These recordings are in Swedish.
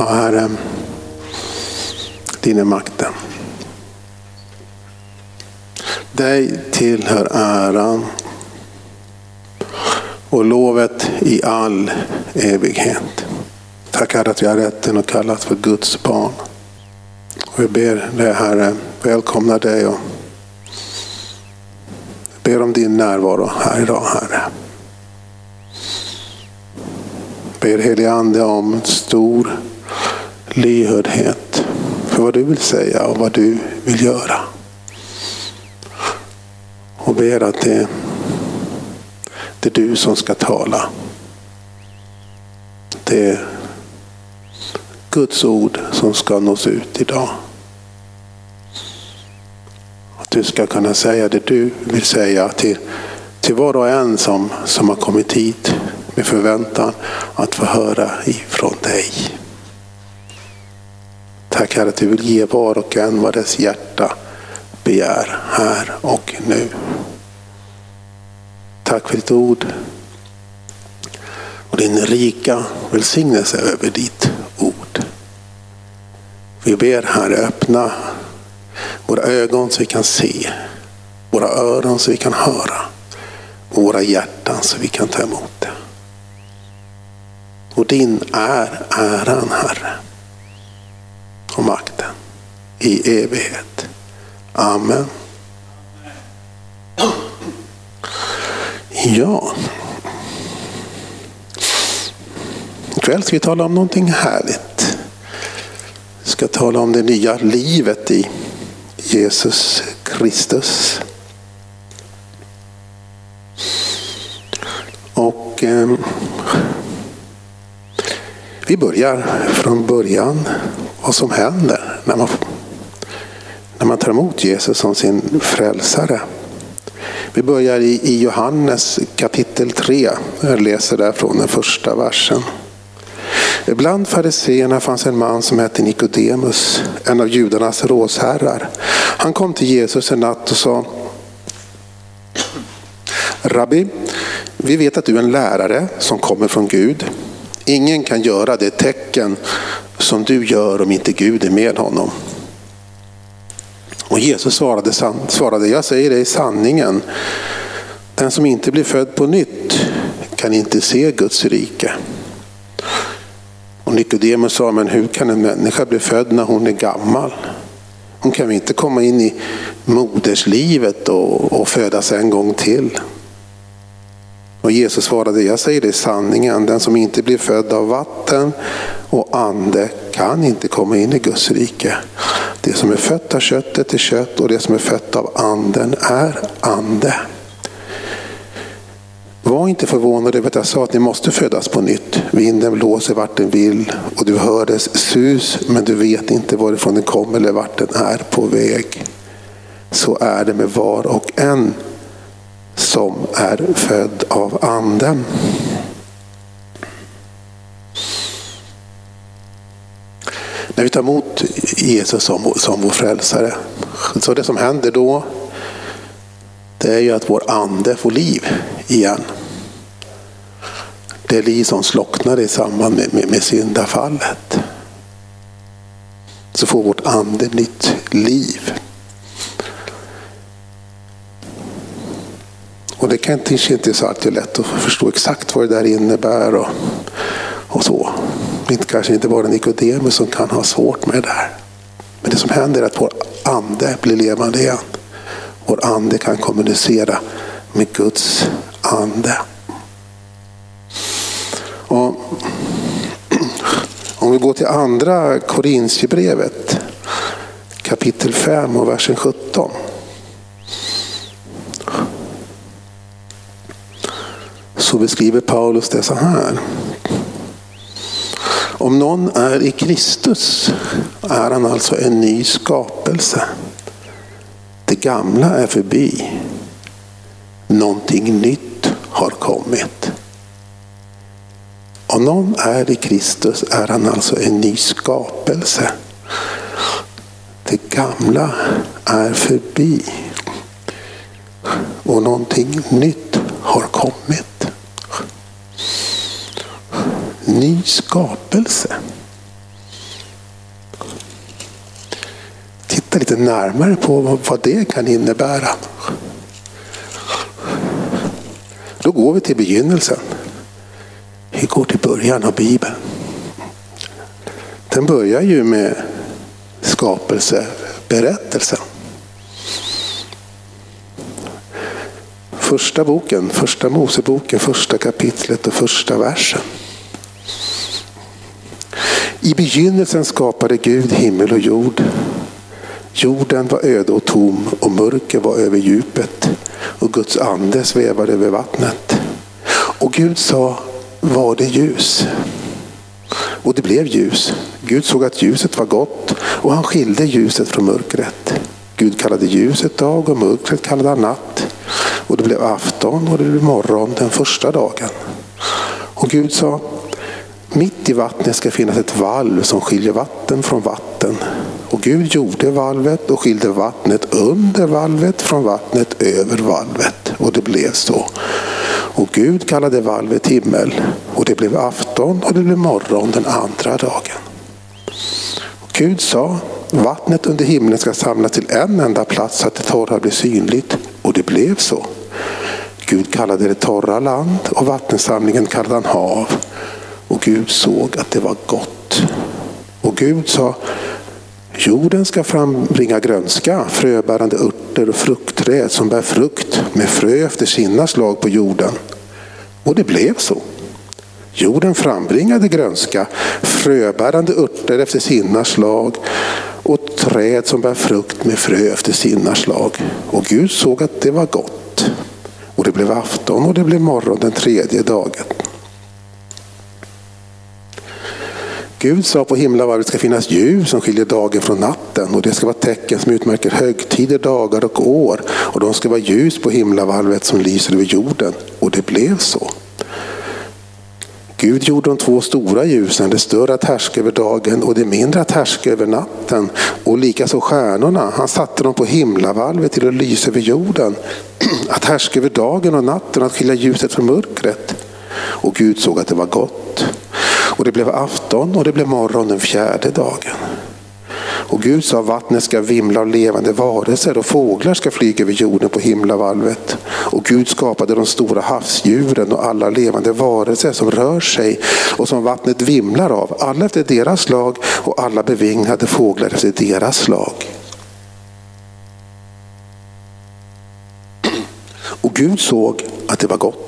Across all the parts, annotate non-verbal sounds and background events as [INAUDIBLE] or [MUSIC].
Ja, Herre, din är makten. Dig tillhör äran och lovet i all evighet. Tack Herre att vi har rätten att kallas för Guds barn. Och vi ber dig Herre, välkomna dig och ber om din närvaro här idag Herre. Ber helige Ande om stor lyhördhet för vad du vill säga och vad du vill göra. Och ber att det, det är du som ska tala. Det är Guds ord som ska nås ut idag. Att du ska kunna säga det du vill säga till, till var och en som, som har kommit hit med förväntan att få höra ifrån dig. Tack Herre att du vill ge var och en vad dess hjärta begär här och nu. Tack för ditt ord och din rika välsignelse över ditt ord. Vi ber Herre öppna våra ögon så vi kan se, våra öron så vi kan höra och våra hjärtan så vi kan ta emot det. Och din är äran Herre och makten i evighet. Amen. Ja. Ikväll ska vi tala om någonting härligt. Vi ska tala om det nya livet i Jesus Kristus. Och eh, vi börjar från början vad som händer när man, när man tar emot Jesus som sin frälsare. Vi börjar i, i Johannes kapitel 3. Jag läser där från den första versen. Bland fariseerna fanns en man som hette Nikodemus, en av judarnas rådsherrar. Han kom till Jesus en natt och sa Rabbi, vi vet att du är en lärare som kommer från Gud. Ingen kan göra det tecken som du gör om inte Gud är med honom. Och Jesus svarade, svarade, jag säger dig sanningen. Den som inte blir född på nytt kan inte se Guds rike. Och Nikodemus sa, men hur kan en människa bli född när hon är gammal? Hon kan väl inte komma in i moderslivet och, och födas en gång till? Och Jesus svarade, jag säger det sanningen, den som inte blir född av vatten och ande kan inte komma in i Guds rike. Det som är fött av köttet är kött och det som är fött av anden är ande. Var inte förvånade över att jag sa att ni måste födas på nytt. Vinden blåser vart den vill och du hör dess sus men du vet inte varifrån den kommer eller vart den är på väg. Så är det med var och en som är född av anden. När vi tar emot Jesus som, som vår frälsare, så det som händer då, det är ju att vår ande får liv igen. Det liv som slocknade i samband med, med, med syndafallet. Så får vårt ande nytt liv. Och det kanske inte är så alltid lätt att förstå exakt vad det där innebär och, och så. Det kanske inte bara Nikodemus som kan ha svårt med det där. Men det som händer är att vår ande blir levande igen. Vår ande kan kommunicera med Guds ande. Och om vi går till andra Korinthierbrevet kapitel 5 och versen 17. Så beskriver Paulus det så här. Om någon är i Kristus är han alltså en ny skapelse. Det gamla är förbi. Någonting nytt har kommit. Om någon är i Kristus är han alltså en ny skapelse. Det gamla är förbi. Och någonting nytt har kommit ny skapelse. Titta lite närmare på vad det kan innebära. Då går vi till begynnelsen. Vi går till början av Bibeln. Den börjar ju med skapelseberättelsen. Första boken, första Moseboken, första kapitlet och första versen. I begynnelsen skapade Gud himmel och jord. Jorden var öde och tom och mörker var över djupet och Guds ande svävade över vattnet. Och Gud sa, var det ljus? Och det blev ljus. Gud såg att ljuset var gott och han skilde ljuset från mörkret. Gud kallade ljuset dag och mörkret kallade han natt. Och det blev afton och det blev morgon den första dagen. Och Gud sa, mitt i vattnet ska finnas ett valv som skiljer vatten från vatten. Och Gud gjorde valvet och skilde vattnet under valvet från vattnet över valvet. Och det blev så. Och Gud kallade valvet himmel. Och det blev afton och det blev morgon den andra dagen. Och Gud sa, vattnet under himlen ska samlas till en enda plats så att det torra blir synligt. Och det blev så. Gud kallade det torra land och vattensamlingen kallade han hav. Och Gud såg att det var gott. Och Gud sa, jorden ska frambringa grönska, fröbärande örter och fruktträd som bär frukt med frö efter sina slag på jorden. Och det blev så. Jorden frambringade grönska, fröbärande örter efter sina slag och träd som bär frukt med frö efter sina slag. Och Gud såg att det var gott. Och det blev afton och det blev morgon den tredje dagen. Gud sa på himlavalvet ska finnas ljus som skiljer dagen från natten och det ska vara tecken som utmärker högtider, dagar och år. Och de ska vara ljus på himlavalvet som lyser över jorden. Och det blev så. Gud gjorde de två stora ljusen, det större att härska över dagen och det mindre att härska över natten. Och likaså stjärnorna, han satte dem på himlavalvet till att lysa över jorden. [CLEARS THROAT] Att härska över dagen och natten, att skilja ljuset från mörkret. Och Gud såg att det var gott. Och det blev afton och det blev morgon den fjärde dagen. Och Gud sa vattnet ska vimla av levande varelser och fåglar ska flyga över jorden på himlavalvet. Och Gud skapade de stora havsdjuren och alla levande varelser som rör sig och som vattnet vimlar av, alla efter deras slag och alla bevingade fåglar efter deras slag. Och Gud såg att det var gott.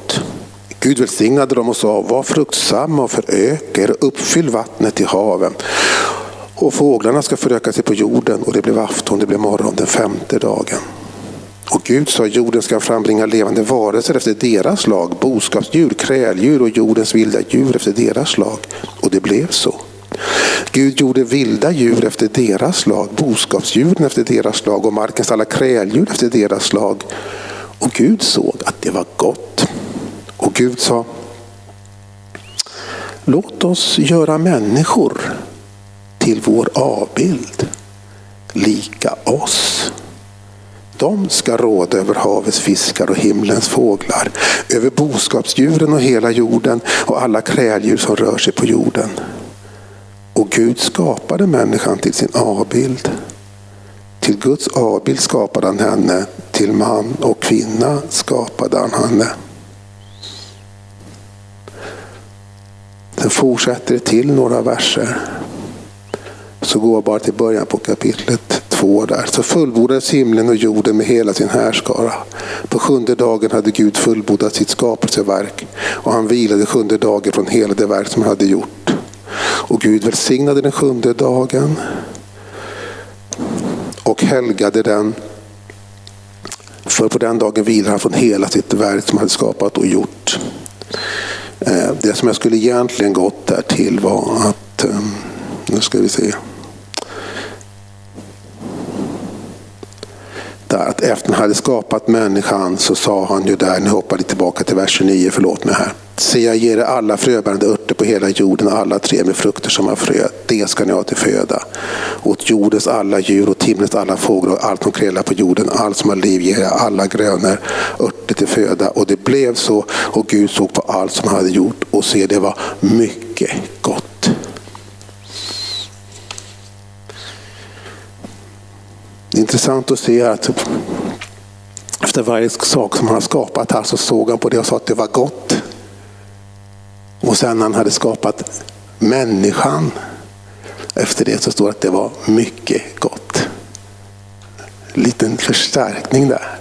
Gud välsignade dem och sa, var fruktsamma och föröka er och uppfyll vattnet i haven. Och fåglarna ska föröka sig på jorden och det blev afton, det blev morgon den femte dagen. Och Gud sa jorden ska frambringa levande varelser efter deras lag, boskapsdjur, kräldjur och jordens vilda djur efter deras lag. Och det blev så. Gud gjorde vilda djur efter deras slag, boskapsdjuren efter deras lag och markens alla kräldjur efter deras slag. Och Gud såg att det var gott. Och Gud sa, låt oss göra människor till vår avbild, lika oss. De ska råda över havets fiskar och himlens fåglar, över boskapsdjuren och hela jorden och alla kräldjur som rör sig på jorden. Och Gud skapade människan till sin avbild. Till Guds avbild skapade han henne, till man och kvinna skapade han henne. Sen fortsätter det till några verser. Så går jag bara till början på kapitlet 2. där. Så fullbordades himlen och jorden med hela sin härskara. På sjunde dagen hade Gud fullbordat sitt skapelseverk och han vilade sjunde dagen från hela det verk som han hade gjort. Och Gud välsignade den sjunde dagen och helgade den. För på den dagen vilade han från hela sitt verk som han hade skapat och gjort. Eh, det som jag skulle egentligen gått där till var att, eh, nu ska vi se. Där att efter han hade skapat människan så sa han ju där, nu hoppar jag tillbaka till vers 29, förlåt mig här. Se jag ger er alla fröbärande örter på hela jorden alla tre med frukter som har frö. Det ska ni ha till föda. Åt jordens alla djur och timrets alla fåglar och allt som krälar på jorden, allt som har liv ger jag alla gröna örter till föda. Och det blev så och Gud såg på allt som han hade gjort och se det var mycket gott. Det är intressant att se att efter varje sak som han har skapat här så såg han på det och sa att det var gott. Och sen när han hade skapat människan efter det så står det att det var mycket gott. Liten förstärkning där.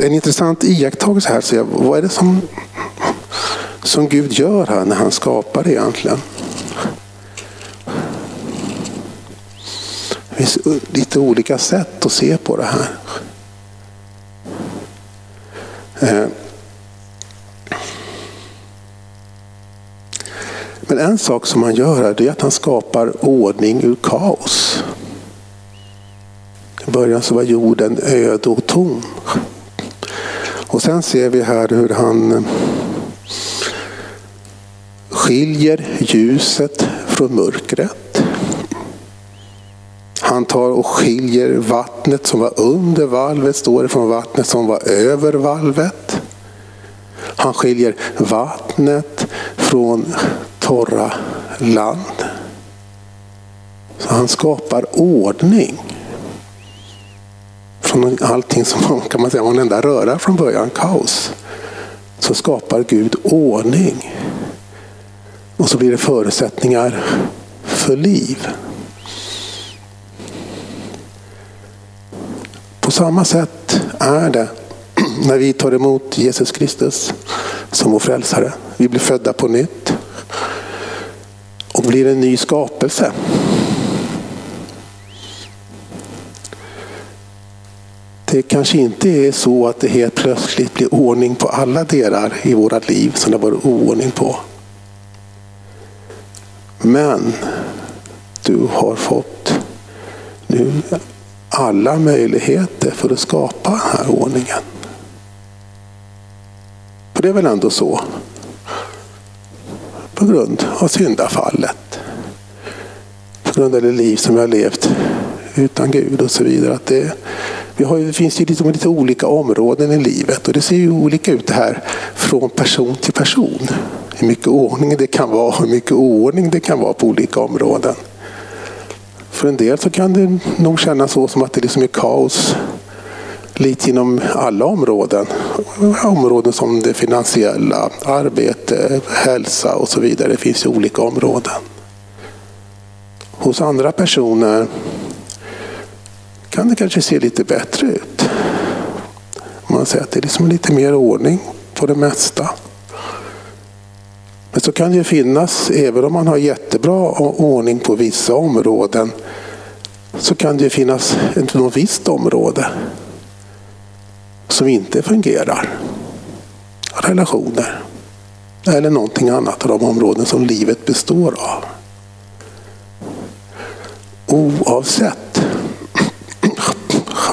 En intressant iakttagelse här, så jag, vad är det som, som Gud gör här när han skapar egentligen? Det finns lite olika sätt att se på det här. Eh. Men en sak som han gör här är att han skapar ordning ur kaos. I början så var jorden öde och tom. Och sen ser vi här hur han skiljer ljuset från mörkret. Han tar och skiljer vattnet som var under valvet, står det, från vattnet som var över valvet. Han skiljer vattnet från torra land. Så han skapar ordning. Från allting som kan man säga var en enda röra från början, kaos. Så skapar Gud ordning. Och så blir det förutsättningar för liv. På samma sätt är det [CLEARS THROAT] när vi tar emot Jesus Kristus som vår frälsare. Vi blir födda på nytt och blir en ny skapelse. Det kanske inte är så att det helt plötsligt blir ordning på alla delar i våra liv som det varit oordning på. Men du har fått nu alla möjligheter för att skapa den här ordningen. För det är väl ändå så. På grund av syndafallet. På grund av det liv som jag har levt utan Gud och så vidare. Att det, vi har, det finns ju liksom lite olika områden i livet och det ser ju olika ut det här från person till person. Hur mycket ordning det kan vara, hur mycket oordning det kan vara på olika områden. För en del så kan det nog kännas så som att det liksom är kaos lite inom alla områden. Områden som det finansiella, arbete, hälsa och så vidare. Det finns ju olika områden. Hos andra personer kan det kanske se lite bättre ut. Man säger att det är liksom lite mer ordning på det mesta. Men så kan det ju finnas, även om man har jättebra ordning på vissa områden, så kan det ju finnas ett visst område som inte fungerar. Relationer. Eller någonting annat av de områden som livet består av. Oavsett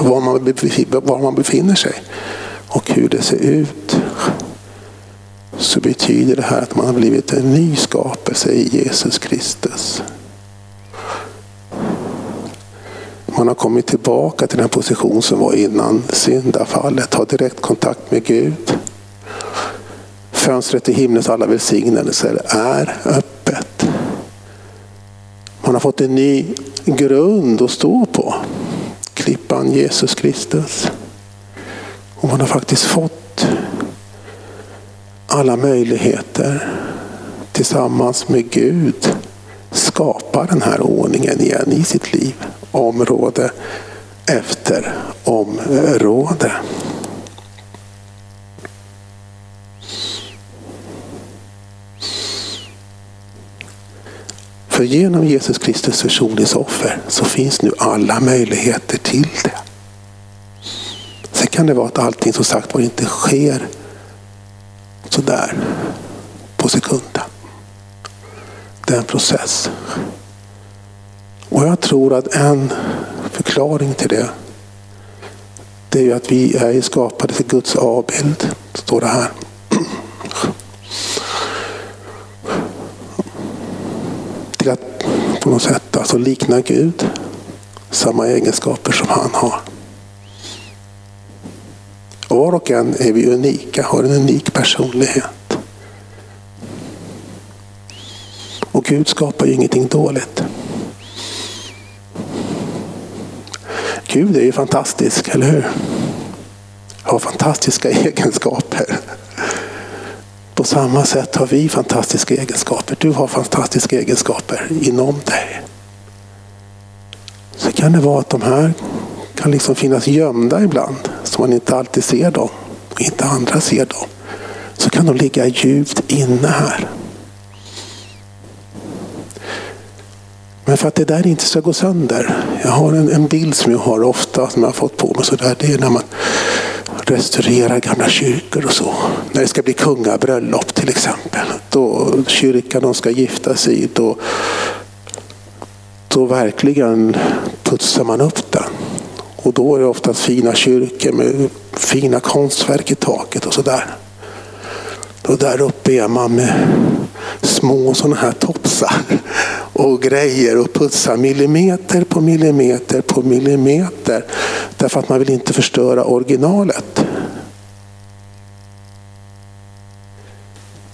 [CLEARS THROAT] var man befinner sig och hur det ser ut så betyder det här att man har blivit en ny skapelse i Jesus Kristus. Man har kommit tillbaka till den position som var innan syndafallet. Har direkt kontakt med Gud. Fönstret till himlens alla välsignelser är öppet. Man har fått en ny grund att stå på. Klippan Jesus Kristus. Och man har faktiskt fått alla möjligheter tillsammans med Gud skapa den här ordningen igen i sitt liv område efter område. För genom Jesus Kristus försoningsoffer så finns nu alla möjligheter till det. Sen kan det vara att allting som sagt var inte sker sådär på sekunden. Det är en process. Och jag tror att en förklaring till det, det är ju att vi är skapade till Guds avbild. Står det här. Till att på något sätt alltså likna Gud. Samma egenskaper som han har. Var och en är vi unika, har en unik personlighet. Och Gud skapar ju ingenting dåligt. Gud är ju fantastisk, eller hur? Har fantastiska [LAUGHS] egenskaper. På samma sätt har vi fantastiska egenskaper. Du har fantastiska egenskaper inom dig. Så kan det vara att de här kan liksom finnas gömda ibland. Så man inte alltid ser dem. Och inte andra ser dem. Så kan de ligga djupt inne här. Men för att det där inte ska gå sönder. Jag har en, en bild som jag har ofta som jag har fått på mig. Så där, det är när man restaurerar gamla kyrkor och så. När det ska bli kungabröllop till exempel. Då kyrkan de ska gifta sig då, då verkligen putsar man upp den. Och då är det oftast fina kyrkor med fina konstverk i taket och sådär. Och där uppe är man med små sådana här topsar och grejer och putsar millimeter på millimeter på millimeter. Därför att man vill inte förstöra originalet.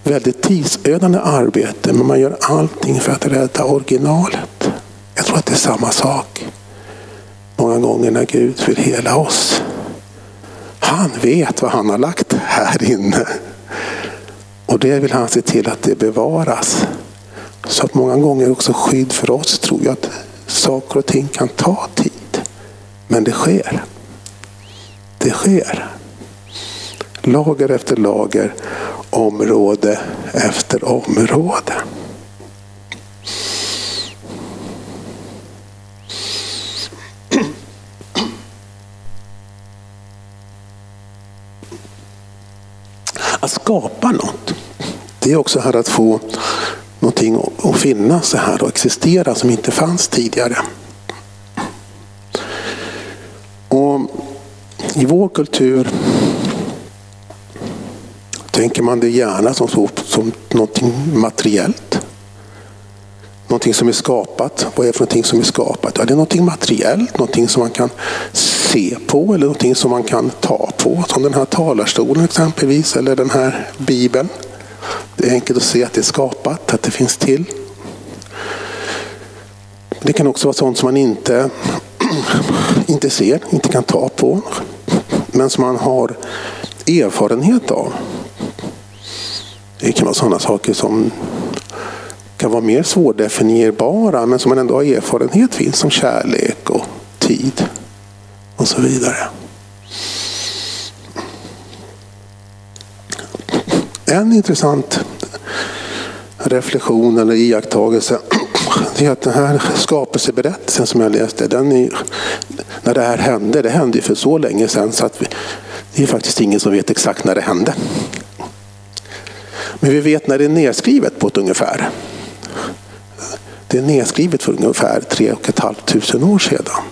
Väldigt tidsödande arbete men man gör allting för att rädda originalet. Jag tror att det är samma sak. Många gånger när Gud vill hela oss. Han vet vad han har lagt här inne. Och det vill han se till att det bevaras. Så att många gånger också skydd för oss tror jag att saker och ting kan ta tid. Men det sker. Det sker. Lager efter lager, område efter område. Att skapa något, det är också här att få någonting att finnas här och existera som inte fanns tidigare. Och I vår kultur tänker man det gärna som, som någonting materiellt. Någonting som är skapat. Vad är det för någonting som är skapat? Ja, det är någonting materiellt, någonting som man kan se på eller någonting som man kan ta på. Som den här talarstolen exempelvis, eller den här bibeln. Det är enkelt att se att det är skapat, att det finns till. Det kan också vara sånt som man inte, [CLEARS THROAT] inte ser, inte kan ta på. Men som man har erfarenhet av. Det kan vara sådana saker som kan vara mer svårdefinierbara men som man ändå har erfarenhet finns som kärlek och tid och så vidare. En intressant reflektion eller iakttagelse [CLEARS THROAT] är att den här skapelseberättelsen som jag läste, den är, när det här hände, det hände för så länge sedan så att vi, det är faktiskt ingen som vet exakt när det hände. Men vi vet när det är nedskrivet på ett ungefär. Det är nedskrivet för ungefär tre och ett halvt tusen år sedan.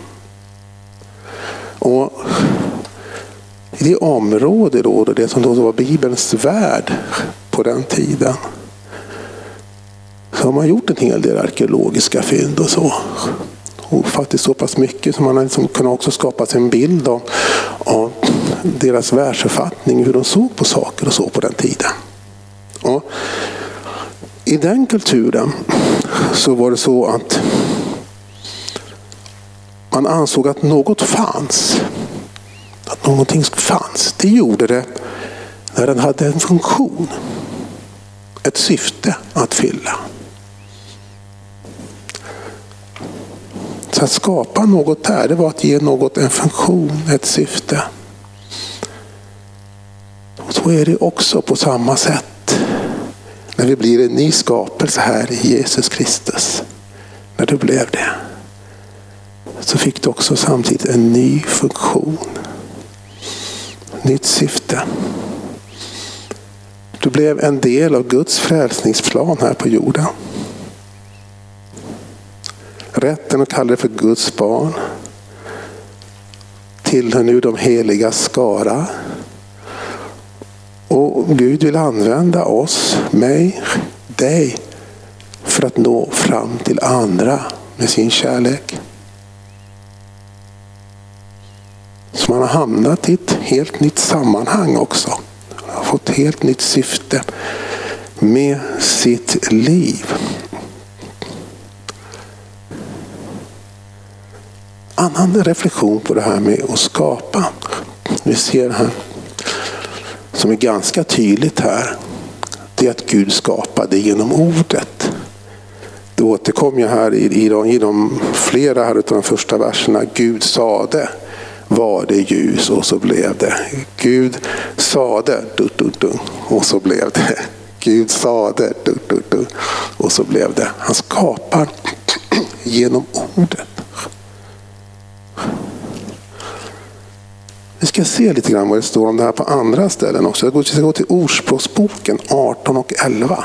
Och i det område då, det som då var Bibelns värld på den tiden. Så har man gjort en hel del arkeologiska fynd och så. Och faktiskt så pass mycket som man har liksom kunnat också skapa sig en bild av, av deras världsuppfattning, hur de såg på saker och så på den tiden. Och i den kulturen så var det så att man ansåg att något fanns. Att någonting fanns. Det gjorde det när den hade en funktion. Ett syfte att fylla. Så att skapa något där, det var att ge något en funktion, ett syfte. Och så är det också på samma sätt. När vi blir en ny skapelse här i Jesus Kristus. När du blev det. Så fick du också samtidigt en ny funktion nytt syfte. Du blev en del av Guds frälsningsplan här på jorden. Rätten att kalla dig för Guds barn tillhör nu de heliga skara. Och Gud vill använda oss, mig, dig för att nå fram till andra med sin kärlek. Så man har hamnat i ett helt nytt sammanhang också. Man har fått ett helt nytt syfte med sitt liv. Annan reflektion på det här med att skapa. Vi ser här som är ganska tydligt här, det är att Gud skapade genom ordet. Det återkommer jag här i, i, de, i de flera här av de första verserna. Gud sade var det ljus och så blev det. Gud sade du, du, du, och så blev det. Gud sade du, du, du, och så blev det. Han skapar genom ordet. Vi ska se lite grann vad det står om det här på andra ställen också. Vi ska gå till Ordspråksboken 18 och 11.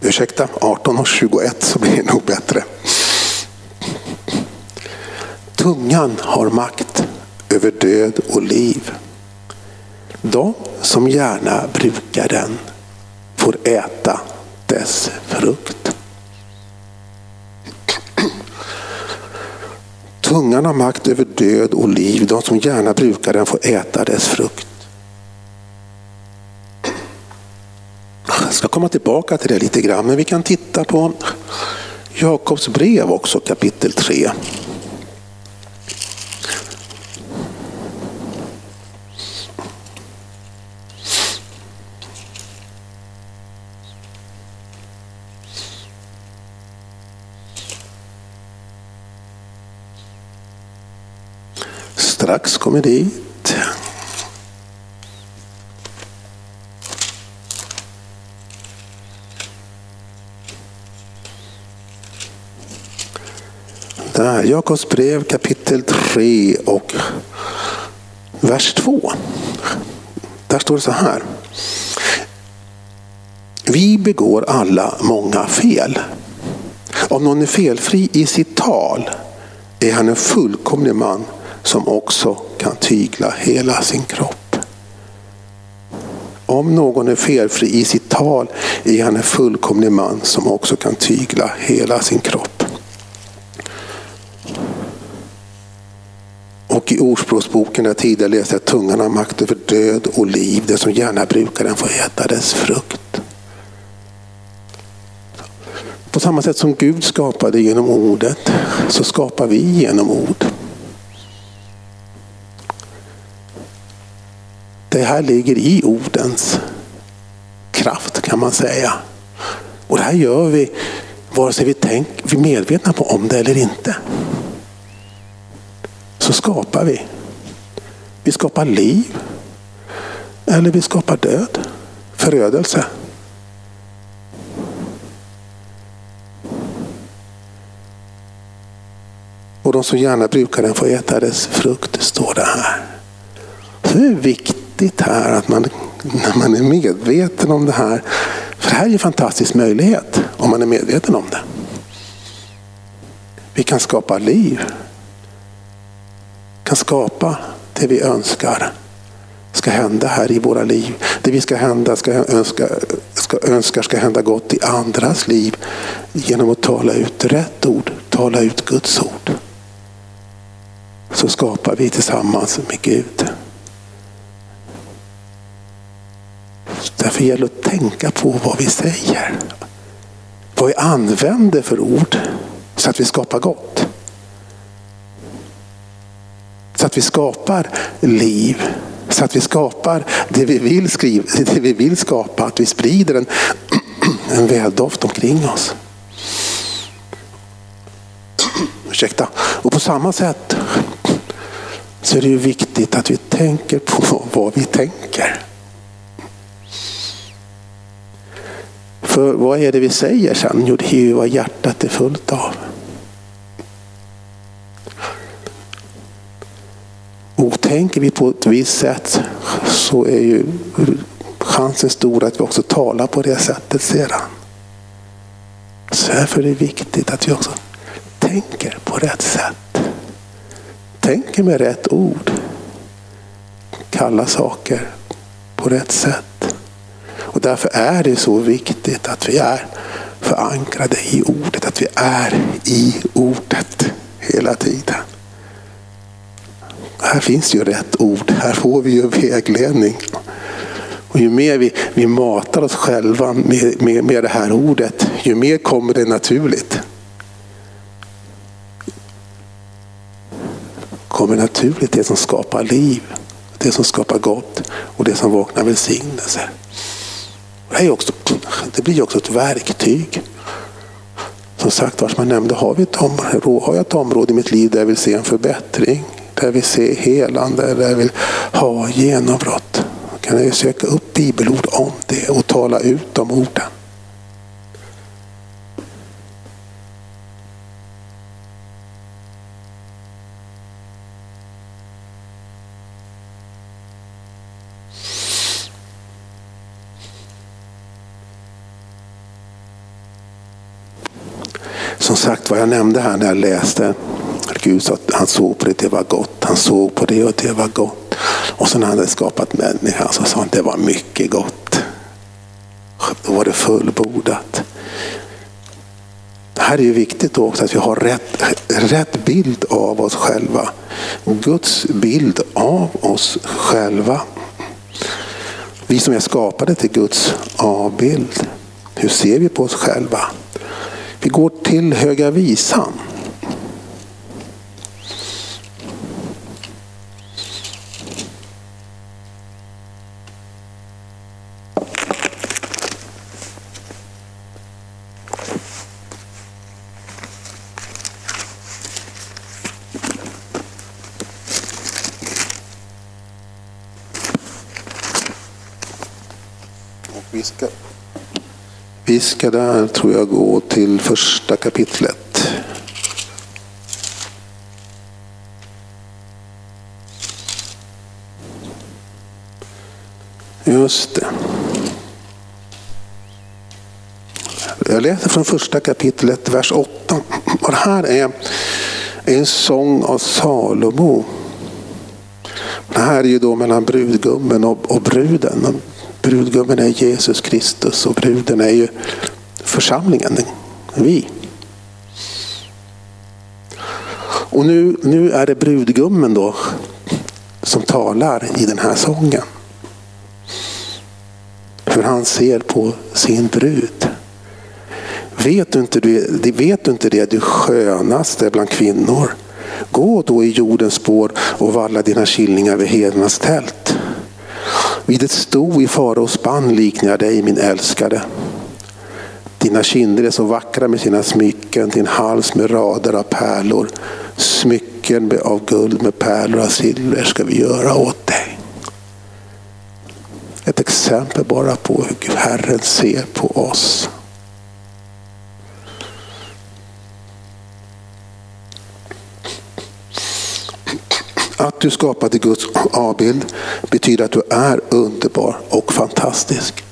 Ursäkta, 18 och 21 så blir det nog bättre. Tungan har makt över död och liv. De som gärna brukar den får äta dess frukt. Tungan har makt över död och liv. De som gärna brukar den får äta dess frukt. Jag ska komma tillbaka till det lite grann, men vi kan titta på Jakobs brev också, kapitel 3. Strax kommer dit. Där, Jakobs brev kapitel 3 och vers 2. Där står det så här. Vi begår alla många fel. Om någon är felfri i sitt tal är han en fullkomlig man som också kan tygla hela sin kropp. Om någon är felfri i sitt tal är han en fullkomlig man som också kan tygla hela sin kropp. Och i Ordspråksboken där tidigare läste att tungan har makt över död och liv. Det som gärna brukar den får äta dess frukt. På samma sätt som Gud skapade genom ordet så skapar vi genom ord. Det här ligger i ordens kraft kan man säga. Och det här gör vi vare sig vi, tänk, vi är medvetna på om det eller inte. Så skapar vi. Vi skapar liv. Eller vi skapar död. Förödelse. Och de som gärna brukar den får äta dess frukt, står det här. Hur viktigt viktigt här att man, när man är medveten om det här. För det här är en fantastisk möjlighet om man är medveten om det. Vi kan skapa liv. kan skapa det vi önskar ska hända här i våra liv. Det vi ska hända, ska önska, ska önskar ska hända gott i andras liv genom att tala ut rätt ord, tala ut Guds ord. Så skapar vi tillsammans med Gud. Därför gäller det att tänka på vad vi säger. Vad vi använder för ord så att vi skapar gott. Så att vi skapar liv. Så att vi skapar det vi vill, skriva, det vi vill skapa. Att vi sprider en, [CLEARS THROAT] en väldoft omkring oss. Ursäkta. Och på samma sätt så är det ju viktigt att vi tänker på vad vi tänker. För vad är det vi säger sen? Jo, det är ju vad hjärtat är fullt av. Och tänker vi på ett visst sätt så är ju chansen stor att vi också talar på det sättet sedan. Så därför är det viktigt att vi också tänker på rätt sätt. Tänker med rätt ord. Kalla saker på rätt sätt. Och därför är det så viktigt att vi är förankrade i ordet. Att vi är i ordet hela tiden. Här finns ju rätt ord. Här får vi ju vägledning. Och ju mer vi, vi matar oss själva med, med, med det här ordet, ju mer kommer det naturligt. kommer naturligt det som skapar liv, det som skapar gott och det som vaknar välsignelse. Det, också, det blir också ett verktyg. Som sagt, som jag nämnde, har, vi ett område, har jag ett område i mitt liv där jag vill se en förbättring, där jag vill se helande, där jag vill ha genombrott. Då kan jag söka upp bibelord om det och tala ut de orden. Som sagt vad jag nämnde här när jag läste. Gud sa att han såg på det, det var gott. Han såg på det och det var gott. Och sen när han hade skapat människan så sa han att det var mycket gott. Då var det fullbordat. Det här är ju viktigt också att vi har rätt, rätt bild av oss själva. Guds bild av oss själva. Vi som är skapade till Guds avbild. Hur ser vi på oss själva? Vi går till Höga Visan. Vi ska där, tror jag, gå till första kapitlet. Just det. Jag läser från första kapitlet, vers 8. Och det här är en sång av Salomo. Det här är ju då mellan brudgummen och, bruden. Brudgummen är Jesus Kristus och bruden är ju församlingen, vi. Och nu, nu är det brudgummen då som talar i den här sången. Hur han ser på sin brud. Vet du inte det, vet du, inte det du skönaste bland kvinnor? Gå då i jordens spår och valla dina killingar vid hednas tält. Vid ett sto i faraos spann liknar jag dig min älskade. Dina kinder är så vackra med sina smycken, din hals med rader av pärlor. Smycken av guld med pärlor av silver ska vi göra åt dig. Ett exempel bara på hur Herren ser på oss. Att du skapade Guds avbild betyder att du är underbar och fantastisk.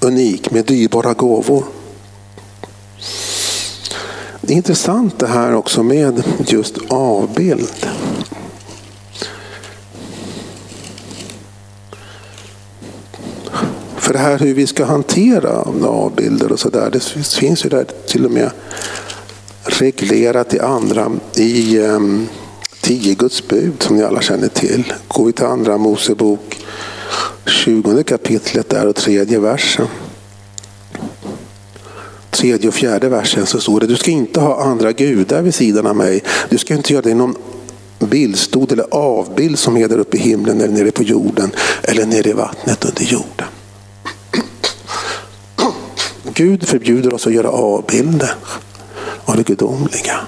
Unik med dyrbara gåvor. Det är intressant det här också med just avbild. För det här hur vi ska hantera avbilder och sådär. Det finns ju där till och med reglerat i andra i um, tio Guds bud som ni alla känner till. Går vi till andra Mosebok 20 kapitlet där och tredje versen. Tredje och fjärde versen så står det du ska inte ha andra gudar vid sidan av mig. Du ska inte göra dig någon bildstod eller avbild som är där uppe i himlen eller nere på jorden eller nere i vattnet under jorden. Gud förbjuder oss att göra avbilder av det gudomliga.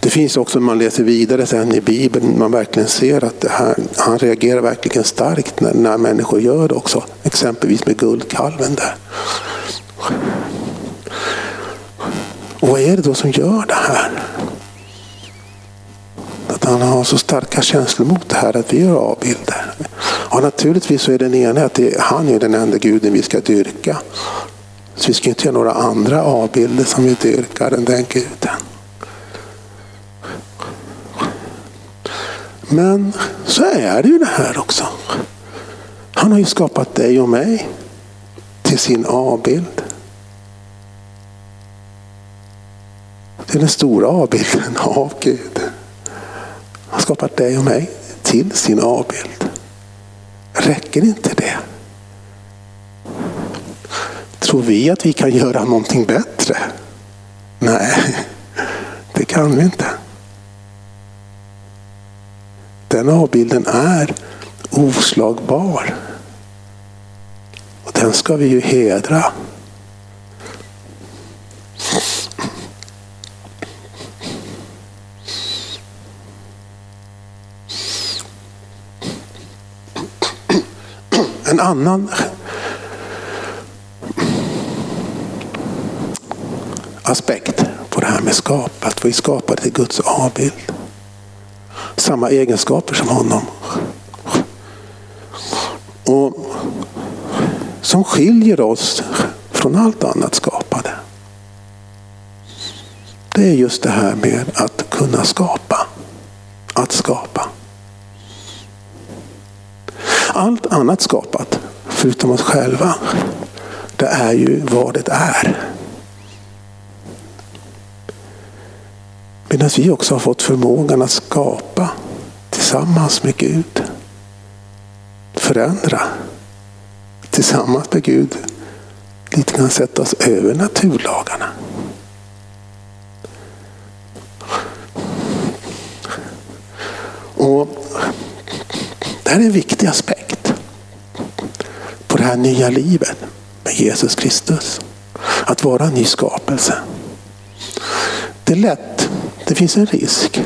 Det finns också när man läser vidare sen i Bibeln, man verkligen ser att det här, han reagerar verkligen starkt när, när människor gör det också. Exempelvis med guldkalven där. Och vad är det då som gör det här? Att han har så starka känslor mot det här att vi gör avbilder. Ja, naturligtvis så är den ena att det, han är den enda guden vi ska dyrka. Så vi ska inte göra några andra avbilder som vi dyrkar än den guden. Men så är det ju det här också. Han har ju skapat dig och mig till sin avbild. Det är den stora avbilden av Gud. Han har skapat dig och mig till sin avbild. Räcker inte det? Tror vi att vi kan göra någonting bättre? Nej, det kan vi inte. Den avbilden är oslagbar. Och den ska vi ju hedra. En annan aspekt på det här med skapat. Vi skapade till Guds avbild. Samma egenskaper som honom. Och som skiljer oss från allt annat skapade. Det är just det här med att kunna skapa. Att skapa. Allt annat skapat, förutom oss själva, det är ju vad det är. Medan vi också har fått förmågan att skapa tillsammans med Gud. Förändra tillsammans med Gud. Lite grann sätta oss över naturlagarna. Och det här är en viktig aspekt på det här nya livet med Jesus Kristus. Att vara en ny skapelse. Det är lätt, det finns en risk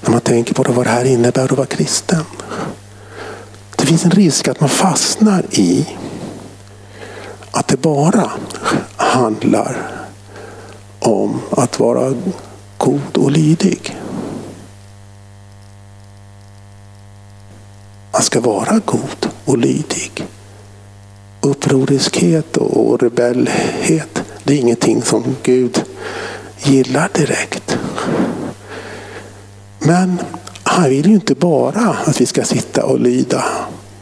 när man tänker på vad det här innebär att vara kristen. Det finns en risk att man fastnar i att det bara handlar om att vara god och lydig. Man ska vara god och lydig. Upproriskhet och rebellhet, det är ingenting som Gud gillar direkt. Men han vill ju inte bara att vi ska sitta och lyda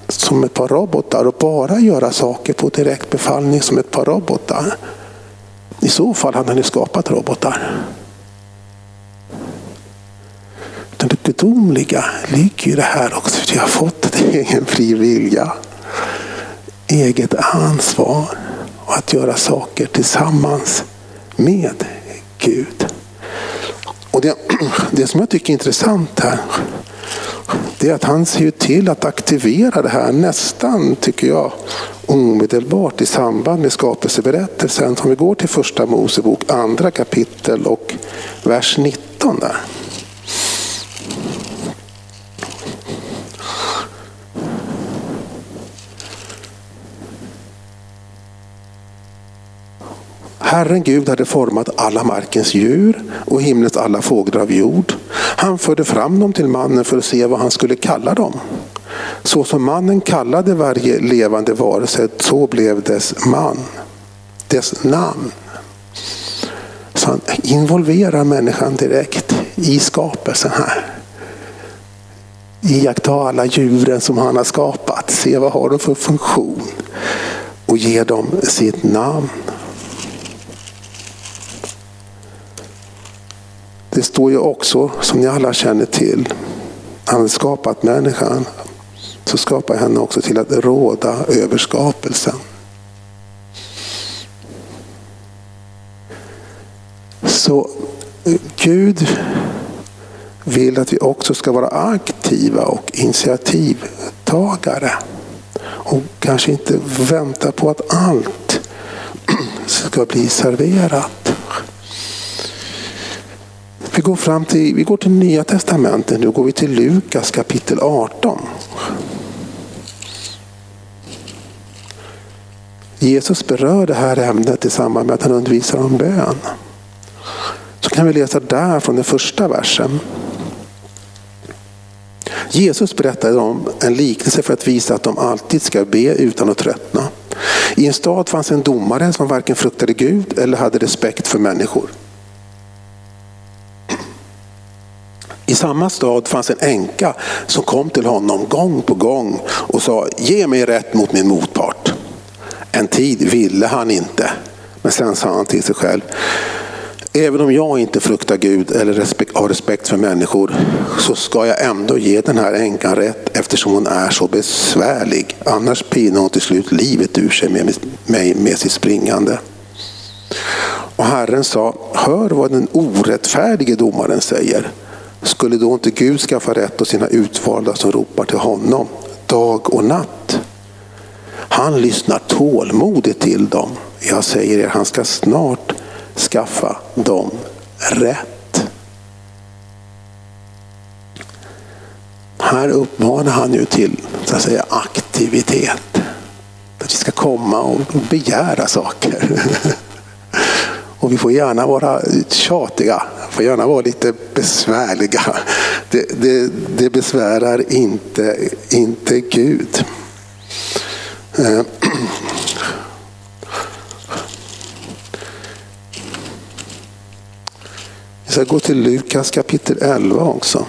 som ett par robotar och bara göra saker på direkt befallning som ett par robotar. I så fall hade han ju skapat robotar. Det gudomliga ligger i det här också. För vi har fått ett egen fri vilja. Eget ansvar och att göra saker tillsammans med Gud. Och det, [CLEARS THROAT] det som jag tycker är intressant här det är att han ser till att aktivera det här nästan, tycker jag, omedelbart i samband med skapelseberättelsen. Om vi går till första Mosebok, andra kapitel och vers 19 där. Herren Gud hade format alla markens djur och himlens alla fåglar av jord. Han förde fram dem till mannen för att se vad han skulle kalla dem. Så som mannen kallade varje levande varelse, så blev dess man, dess namn. Så han involverar människan direkt i skapelsen här. Iaktta alla djuren som han har skapat, se vad har de för funktion och ge dem sitt namn. Det står ju också, som ni alla känner till, han har skapat människan. Så skapar henne också till att råda över skapelsen. Så eh, Gud vill att vi också ska vara aktiva och initiativtagare. Och kanske inte vänta på att allt [CLEARS THROAT] ska bli serverat. Vi går, fram till, vi går till Nya Testamentet. Nu går vi till Lukas kapitel 18. Jesus berör det här ämnet i samband med att han undervisar om bön. Så kan vi läsa där från den första versen. Jesus berättade om en liknelse för att visa att de alltid ska be utan att tröttna. I en stad fanns en domare som varken fruktade Gud eller hade respekt för människor. I samma stad fanns en änka som kom till honom gång på gång och sa ge mig rätt mot min motpart. En tid ville han inte, men sen sa han till sig själv Även om jag inte fruktar Gud eller respekt, har respekt för människor så ska jag ändå ge den här änkan rätt eftersom hon är så besvärlig. Annars pinar hon till slut livet ur sig med, mig med sitt springande. Och Herren sa, hör vad den orättfärdige domaren säger. Skulle då inte Gud skaffa rätt åt sina utvalda som ropar till honom dag och natt? Han lyssnar tålmodigt till dem. Jag säger er, han ska snart skaffa dem rätt. Här uppmanar han ju till så att säga, aktivitet. Att vi ska komma och begära saker. [LAUGHS] Och vi får gärna vara tjatiga, får gärna vara lite besvärliga. Det, det, det besvärar inte, inte Gud. Eh. Vi ska gå till Lukas kapitel 11 också.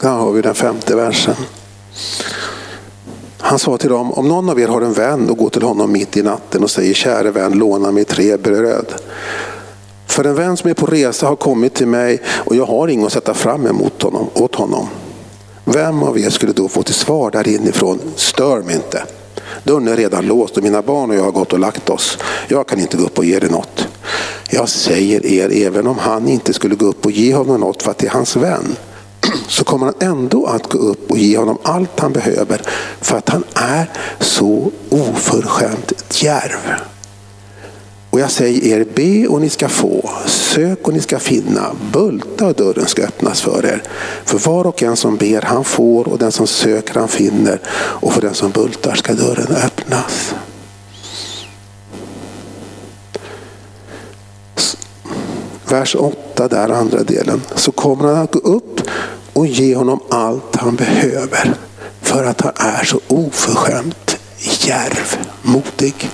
Där har vi den femte versen. Han sa till dem, om någon av er har en vän och går till honom mitt i natten och säger käre vän, låna mig tre bröd. För en vän som är på resa har kommit till mig och jag har inget att sätta fram emot honom, åt honom. Vem av er skulle då få till svar där inifrån, stör mig inte. Dörren är redan låst och mina barn och jag har gått och lagt oss. Jag kan inte gå upp och ge dig något. Jag säger er, även om han inte skulle gå upp och ge honom något för att det är hans vän, så kommer han ändå att gå upp och ge honom allt han behöver för att han är så oförskämt djärv. Och jag säger er, be och ni ska få, sök och ni ska finna, bulta och dörren ska öppnas för er. För var och en som ber han får och den som söker han finner och för den som bultar ska dörren öppnas. vers 8, där andra delen, så kommer han att gå upp och ge honom allt han behöver. För att han är så oförskämt djärv, modig.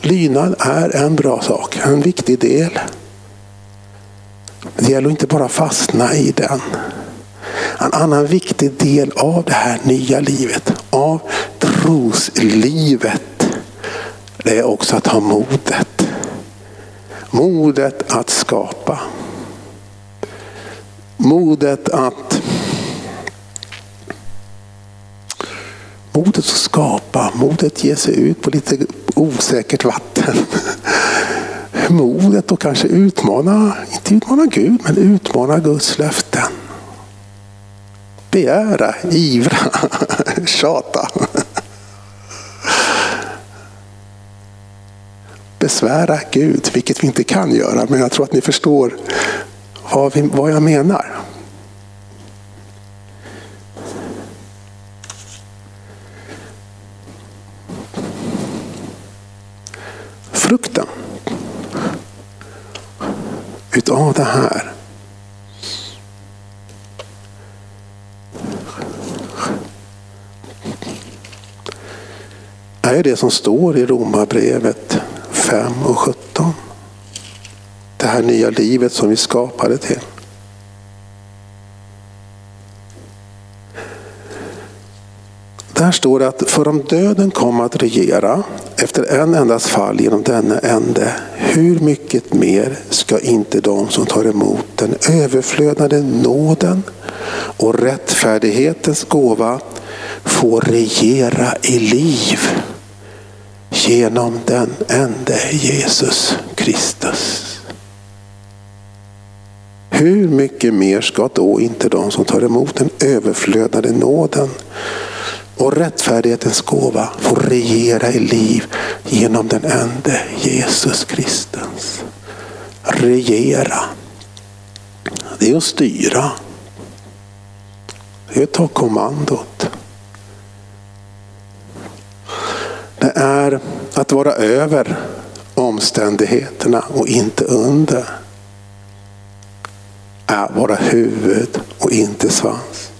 Lydnad är en bra sak, en viktig del. Det gäller att inte bara fastna i den. En annan viktig del av det här nya livet, av troslivet, det är också att ha modet. Modet att skapa. Modet att Modet att skapa, modet att ge sig ut på lite osäkert vatten. Modet att kanske utmana, inte utmana Gud, men utmana Guds löften begära, ivra, [LAUGHS] tjata. Besvära Gud, vilket vi inte kan göra, men jag tror att ni förstår vad, vi, vad jag menar. Frukten utav det här är det som står i Romarbrevet 5 och 17. Det här nya livet som vi skapade till. Där står det att för om döden kom att regera efter en endas fall genom denna ände, hur mycket mer ska inte de som tar emot den överflödande nåden och rättfärdighetens gåva få regera i liv genom den ende Jesus Kristus. Hur mycket mer ska då inte de som tar emot den överflödande nåden och rättfärdighetens gåva få regera i liv genom den ende Jesus Kristus. Regera. Det är att styra. Det är att ta kommandot. Det är att vara över omständigheterna och inte under. Är vara huvud och inte svans.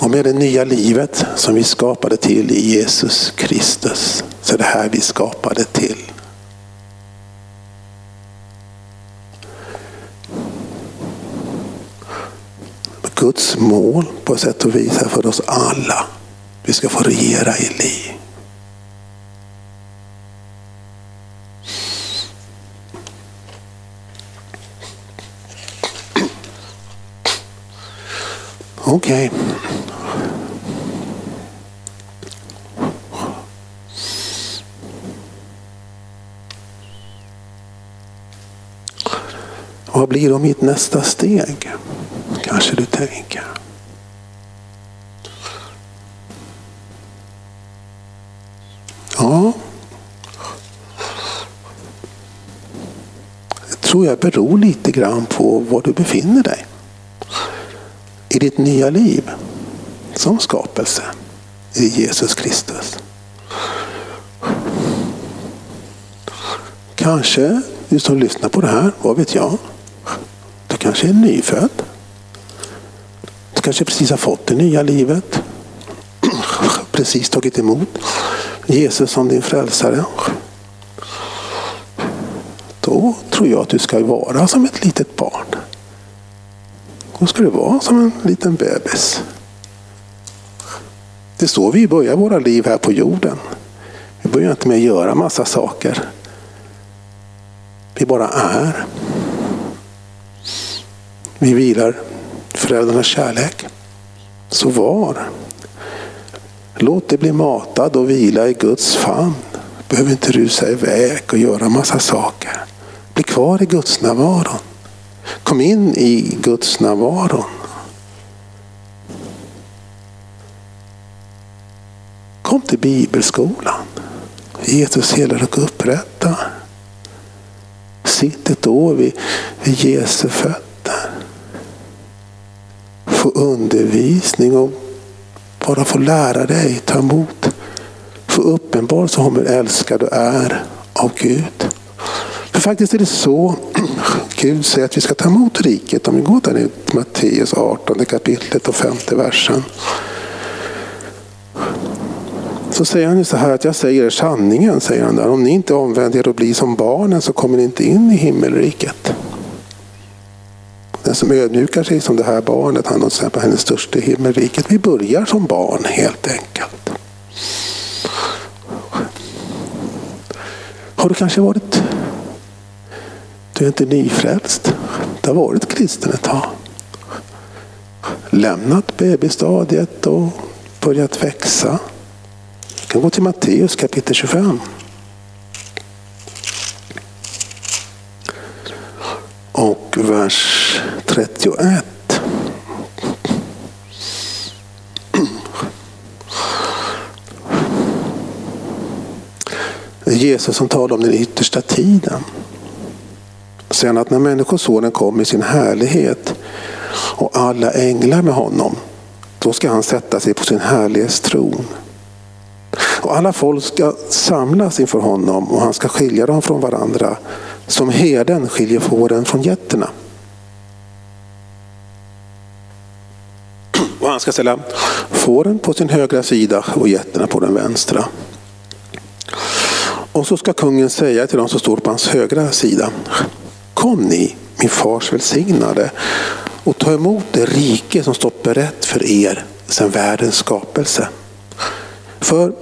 Och med det nya livet som vi skapade till i Jesus Kristus, så är det här vi skapade till. Guds mål på sätt och vis för oss alla. Vi ska få regera i liv. Okej. Okay. Vad blir då mitt nästa steg? Kanske du tänker. Ja. Det tror jag beror lite grann på var du befinner dig i ditt nya liv som skapelse i Jesus Kristus. Kanske du som lyssnar på det här, vad vet jag? Du kanske är nyfödd. Du kanske precis har fått det nya livet. [CLEARS THROAT] Precis tagit emot Jesus som din frälsare. Då tror jag att du ska vara som ett litet barn. Då ska du vara som en liten bebis. Det är så vi börjar våra liv här på jorden. Vi börjar inte med att göra massa saker. Vi bara är. Vi vilar föräldrarnas kärlek. Så var. Låt dig bli matad och vila i Guds famn. Behöver inte rusa iväg och göra massa saker. Bli kvar i Guds närvaron. Kom in i Guds närvaron. Kom till bibelskolan. Jesus helar och upprättar. Sitt ett år vid, vid Jesu fötter. Få undervisning och bara få lära dig, ta emot. Få uppenbarelse om hur älskad du är av Gud. För faktiskt är det så [CLEARS THROAT] Gud säger att vi ska ta emot riket. Om vi går där i Matteus 18 kapitlet och femte versen. Så säger han ju så här att jag säger er sanningen, säger han där. Om ni inte omvänder er och blir som barnen så kommer ni inte in i himmelriket. Den som ödmjukar sig som det här barnet, han har på hennes största himmelriket. Vi börjar som barn helt enkelt. Har du kanske varit du är inte nyfrälst. Du har varit kristen ett tag. Lämnat bebisstadiet och börjat växa. Du kan gå till Matteus kapitel 25. Och vers 31. Jesus som talar om den yttersta tiden sen att när Människosonen kom i sin härlighet och alla änglar med honom, då ska han sätta sig på sin härlighetstron. Och alla folk ska samlas inför honom och han ska skilja dem från varandra som herden skiljer fåren från getterna. Och han ska ställa fåren på sin högra sida och getterna på den vänstra. Och så ska kungen säga till dem som står på hans högra sida. Kom ni, min fars välsignade, och ta emot det rike som stått berett för er sedan världens skapelse. För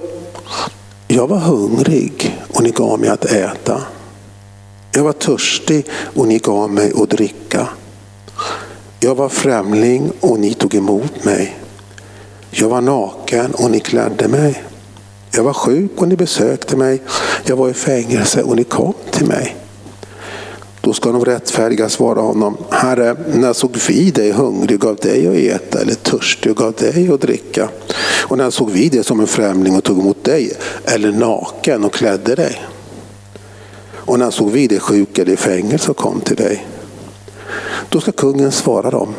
jag var hungrig och ni gav mig att äta. Jag var törstig och ni gav mig att dricka. Jag var främling och ni tog emot mig. Jag var naken och ni klädde mig. Jag var sjuk och ni besökte mig. Jag var i fängelse och ni kom till mig. Då ska de rättfärdiga svara honom, Herre, när såg vi dig hungrig och gav dig att äta eller törstig och gav dig att dricka? Och när såg vi dig som en främling och tog emot dig eller naken och klädde dig? Och när såg vi dig sjuk eller i fängelse och kom till dig? Då ska kungen svara dem,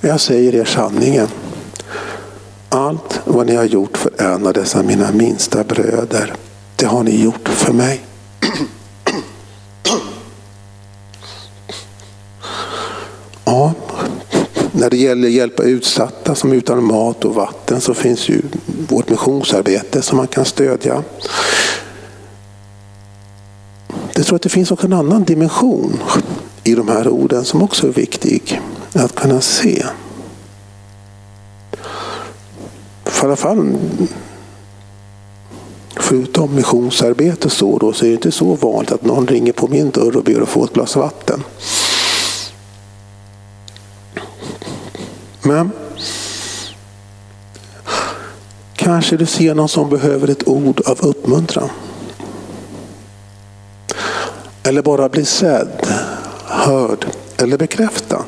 jag säger er sanningen. Allt vad ni har gjort för en av dessa mina minsta bröder, det har ni gjort för mig. när det gäller att hjälpa utsatta som är utan mat och vatten så finns ju vårt missionsarbete som man kan stödja. Jag tror att det finns också en annan dimension i de här orden som också är viktig att kunna se. För alla fall förutom missionsarbete så, då, så är det inte så vanligt att någon ringer på min dörr och ber att få ett glas vatten. Men kanske du ser någon som behöver ett ord av uppmuntran. Eller bara bli sedd, hörd eller bekräftad.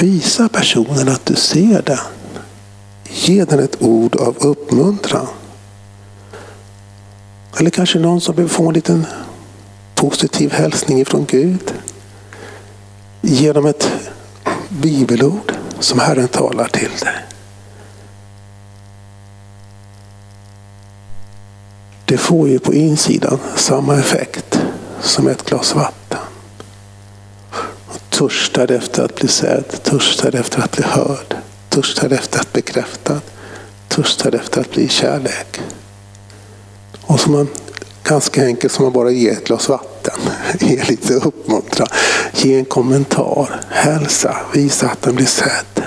Visa personen att du ser den. Ge den ett ord av uppmuntran. Eller kanske någon som behöver få en liten positiv hälsning ifrån Gud. genom ett bibelord som Herren talar till dig. Det får ju på insidan samma effekt som ett glas vatten. Törstade efter att bli sedd, törstade efter att bli hörd, törstade efter att bekräftad, törstar efter att bli kärlek. Och som man ganska enkelt som att bara ge ett glas vatten, [LAUGHS] ge lite uppmuntran, ge en kommentar, hälsa, visa att den blir sedd.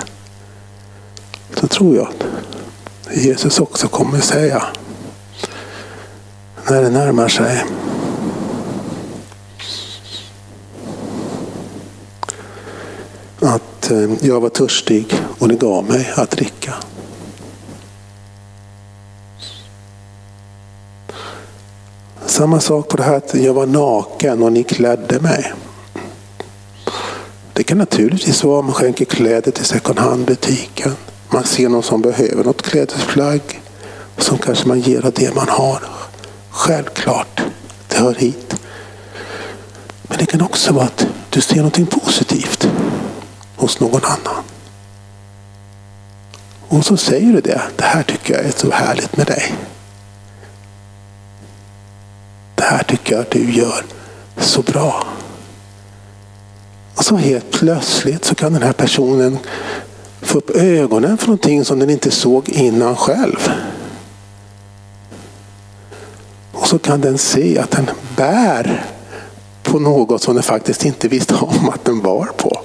Så tror jag att Jesus också kommer säga när det närmar sig. Att eh, jag var törstig och ni gav mig att dricka. Samma sak på det här att jag var naken och ni klädde mig. Det kan naturligtvis vara om man skänker kläder till second hand-butiken. Man ser någon som behöver något klädesplagg. Som kanske man ger av det man har. Självklart, det hör hit. Men det kan också vara att du ser någonting positivt hos någon annan. Och så säger du det. Det här tycker jag är så härligt med dig. Det här tycker jag att du gör så bra. Och så helt plötsligt så kan den här personen få upp ögonen för någonting som den inte såg innan själv. Och så kan den se att den bär på något som den faktiskt inte visste om att den bar på.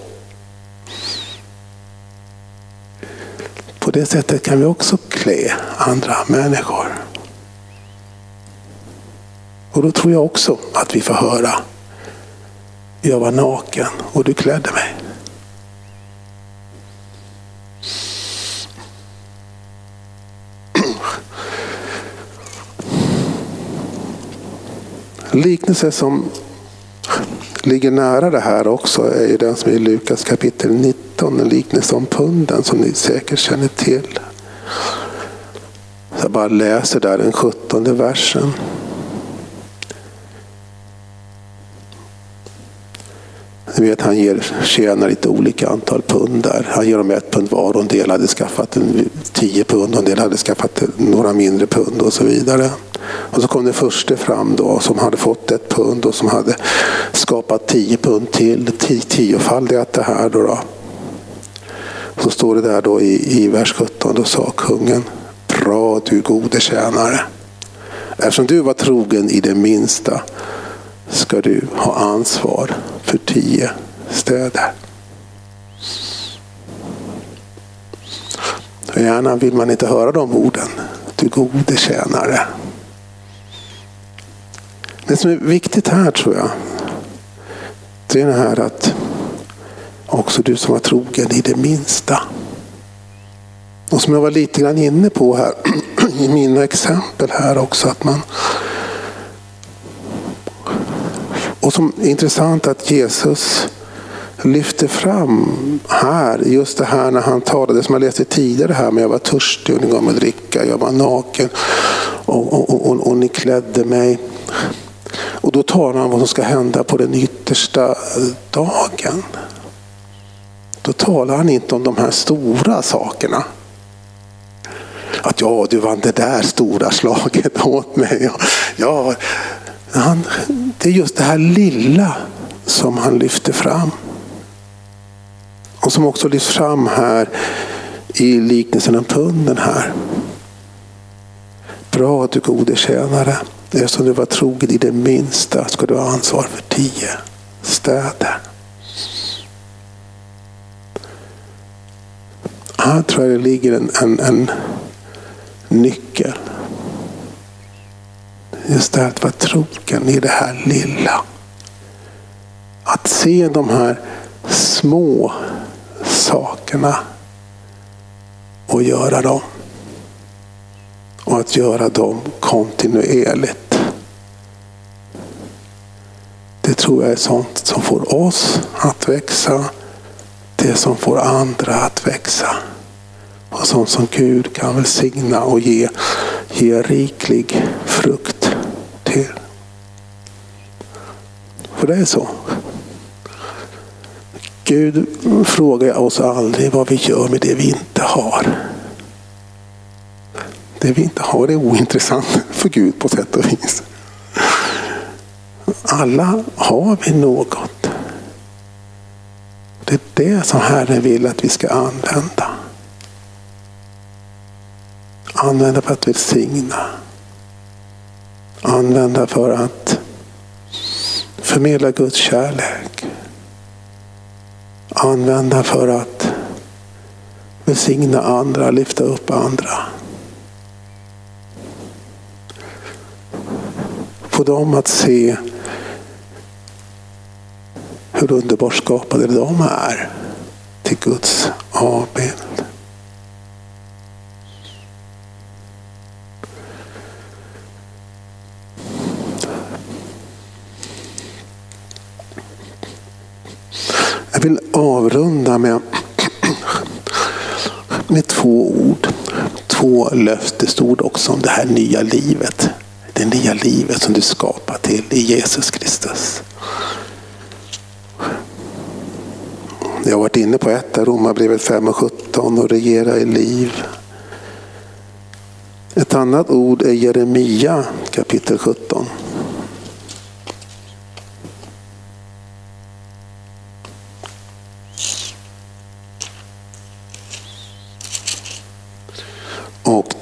På det sättet kan vi också klä andra människor. Och då tror jag också att vi får höra. Jag var naken och du klädde mig. Liknelse som ligger nära det här också är ju den som är i Lukas kapitel 19, en liknelse om punden som ni säkert känner till. Jag bara läser där den sjuttonde versen. Ni vet, han ger tjänar lite olika antal pund där. Han ger dem ett pund var och en del hade skaffat en, tio pund och en del hade skaffat några mindre pund och så vidare. Och så kom den första fram då som hade fått ett pund och som hade skapat tio pund till, tiofaldigat det här. Då, då. Så står det där då i, i vers 17, då sa kungen, bra du gode tjänare. Eftersom du var trogen i det minsta ska du ha ansvar för tio städer. Och gärna vill man inte höra de orden. Du gode tjänare. Det som är viktigt här tror jag, det är det här att också du som var trogen i det minsta. Och som jag var lite grann inne på här [CLEARS THROAT] i mina exempel här också, att man och som är intressant att Jesus lyfter fram här, just det här när han talade, som jag läste tidigare här, men jag var törstig och ni gav mig dricka, jag var naken och, och, och, och ni klädde mig. Och då talar han om vad som ska hända på den yttersta dagen. Då talar han inte om de här stora sakerna. Att ja, du vann det där stora slaget [LAUGHS] åt mig. Ja, han, det är just det här lilla som han lyfter fram. Och som också lyfts fram här i liknelsen om tunden här. Bra du gode tjänare. Eftersom du var trogen i det minsta ska du ha ansvar för tio städer. Här tror jag det ligger en, en, en nyckel. Just det att vara trogen i det här lilla. Att se de här små sakerna och göra dem. Och att göra dem kontinuerligt. Det tror jag är sånt som får oss att växa. Det som får andra att växa. Och sånt som Gud kan välsigna och ge, ge riklig frukt till. För det är så. Gud frågar oss aldrig vad vi gör med det vi inte har. Det vi inte har är ointressant för Gud på sätt och vis. Alla har vi något. Det är det som Herren vill att vi ska använda. Använda för att välsigna. Använda för att förmedla Guds kärlek. Använda för att välsigna andra, lyfta upp andra. Få dem att se hur underbart skapade de är till Guds avbild. Jag vill avrunda med, med två ord. Två löftesord också om det här nya livet. Det nya livet som du skapar till i Jesus Kristus. Jag har varit inne på ett där, Romarbrevet 5 och 17 och regera i liv. Ett annat ord är Jeremia kapitel 17. Och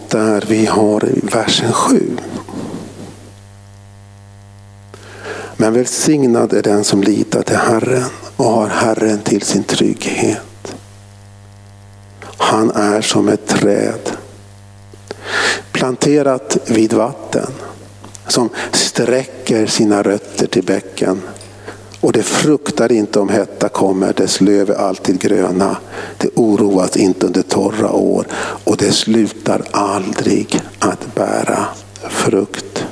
vi har versen 7. Men välsignad är den som litar till Herren och har Herren till sin trygghet. Han är som ett träd planterat vid vatten som sträcker sina rötter till bäcken och det fruktar inte om hetta kommer, dess löv är alltid gröna. Det oroas inte under torra år och det slutar aldrig att bära frukt.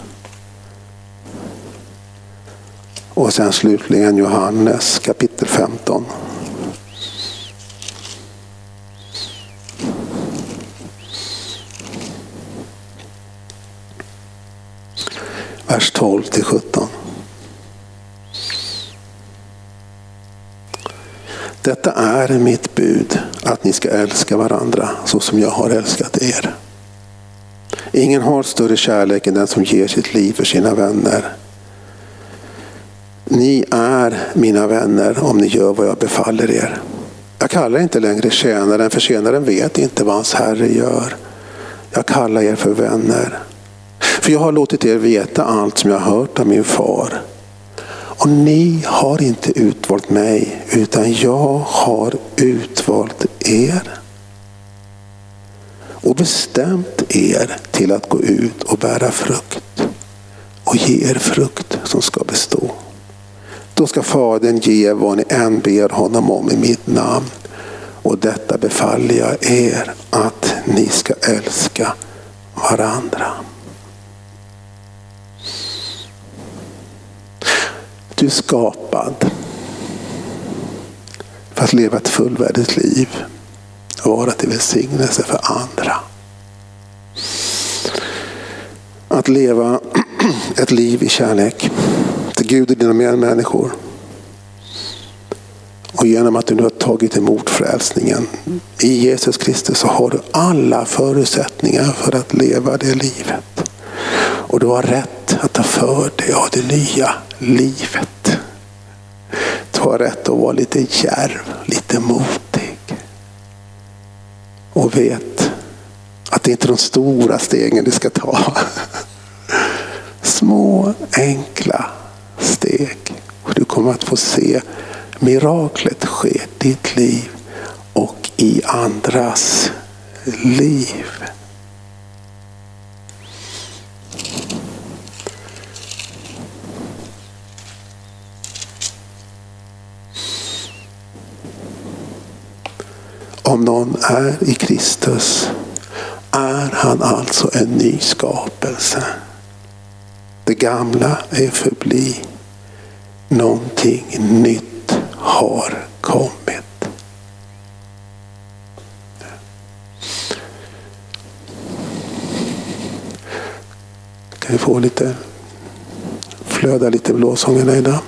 Och sen slutligen Johannes kapitel 15. Vers 12 till 17. Detta är mitt bud, att ni ska älska varandra så som jag har älskat er. Ingen har större kärlek än den som ger sitt liv för sina vänner. Ni är mina vänner om ni gör vad jag befaller er. Jag kallar inte längre tjänaren, för tjänaren vet inte vad hans herre gör. Jag kallar er för vänner. För jag har låtit er veta allt som jag har hört av min far. Och ni har inte utvalt mig, utan jag har utvalt er. Och bestämt er till att gå ut och bära frukt. Och ge er frukt som ska bestå. Då ska Fadern ge vad ni än ber honom om i mitt namn. Och detta befaller jag er att ni ska älska varandra. Du är skapad för att leva ett fullvärdigt liv och vara till välsignelse för andra. Att leva [CLEARS THROAT] ett liv i kärlek till Gud och dina medmänniskor. Och genom att du nu har tagit emot frälsningen i Jesus Kristus så har du alla förutsättningar för att leva det livet. Och du har rätt att ta för dig av det nya livet. har rätt att vara lite djärv, lite motig. Och vet att det inte är de stora stegen du ska ta. Små enkla steg. Och du kommer att få se miraklet ske i ditt liv och i andras liv. Om någon är i Kristus är han alltså en ny skapelse. Det gamla är förbli. Någonting nytt har kommit. Kan vi få lite flöda lite blåsångerna idag?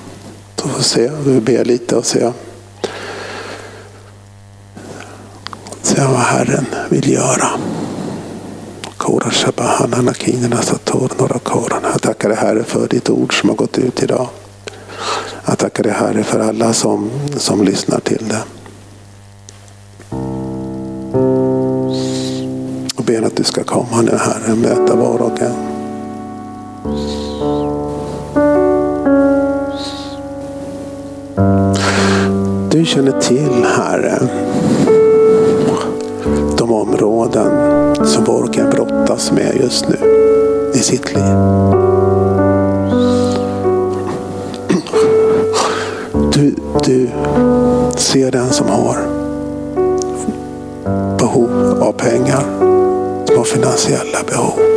Så får vi se, vi ber lite och se se vad Herren vill göra. Jag tackar dig Herre för ditt ord som har gått ut idag. Jag tackar dig Herre för alla som, som lyssnar till det. Och ber att du ska komma nu Herre och möta var och en. Du känner till Herre områden som var och en brottas med just nu i sitt liv. Du, du ser den som har behov av pengar, som har finansiella behov.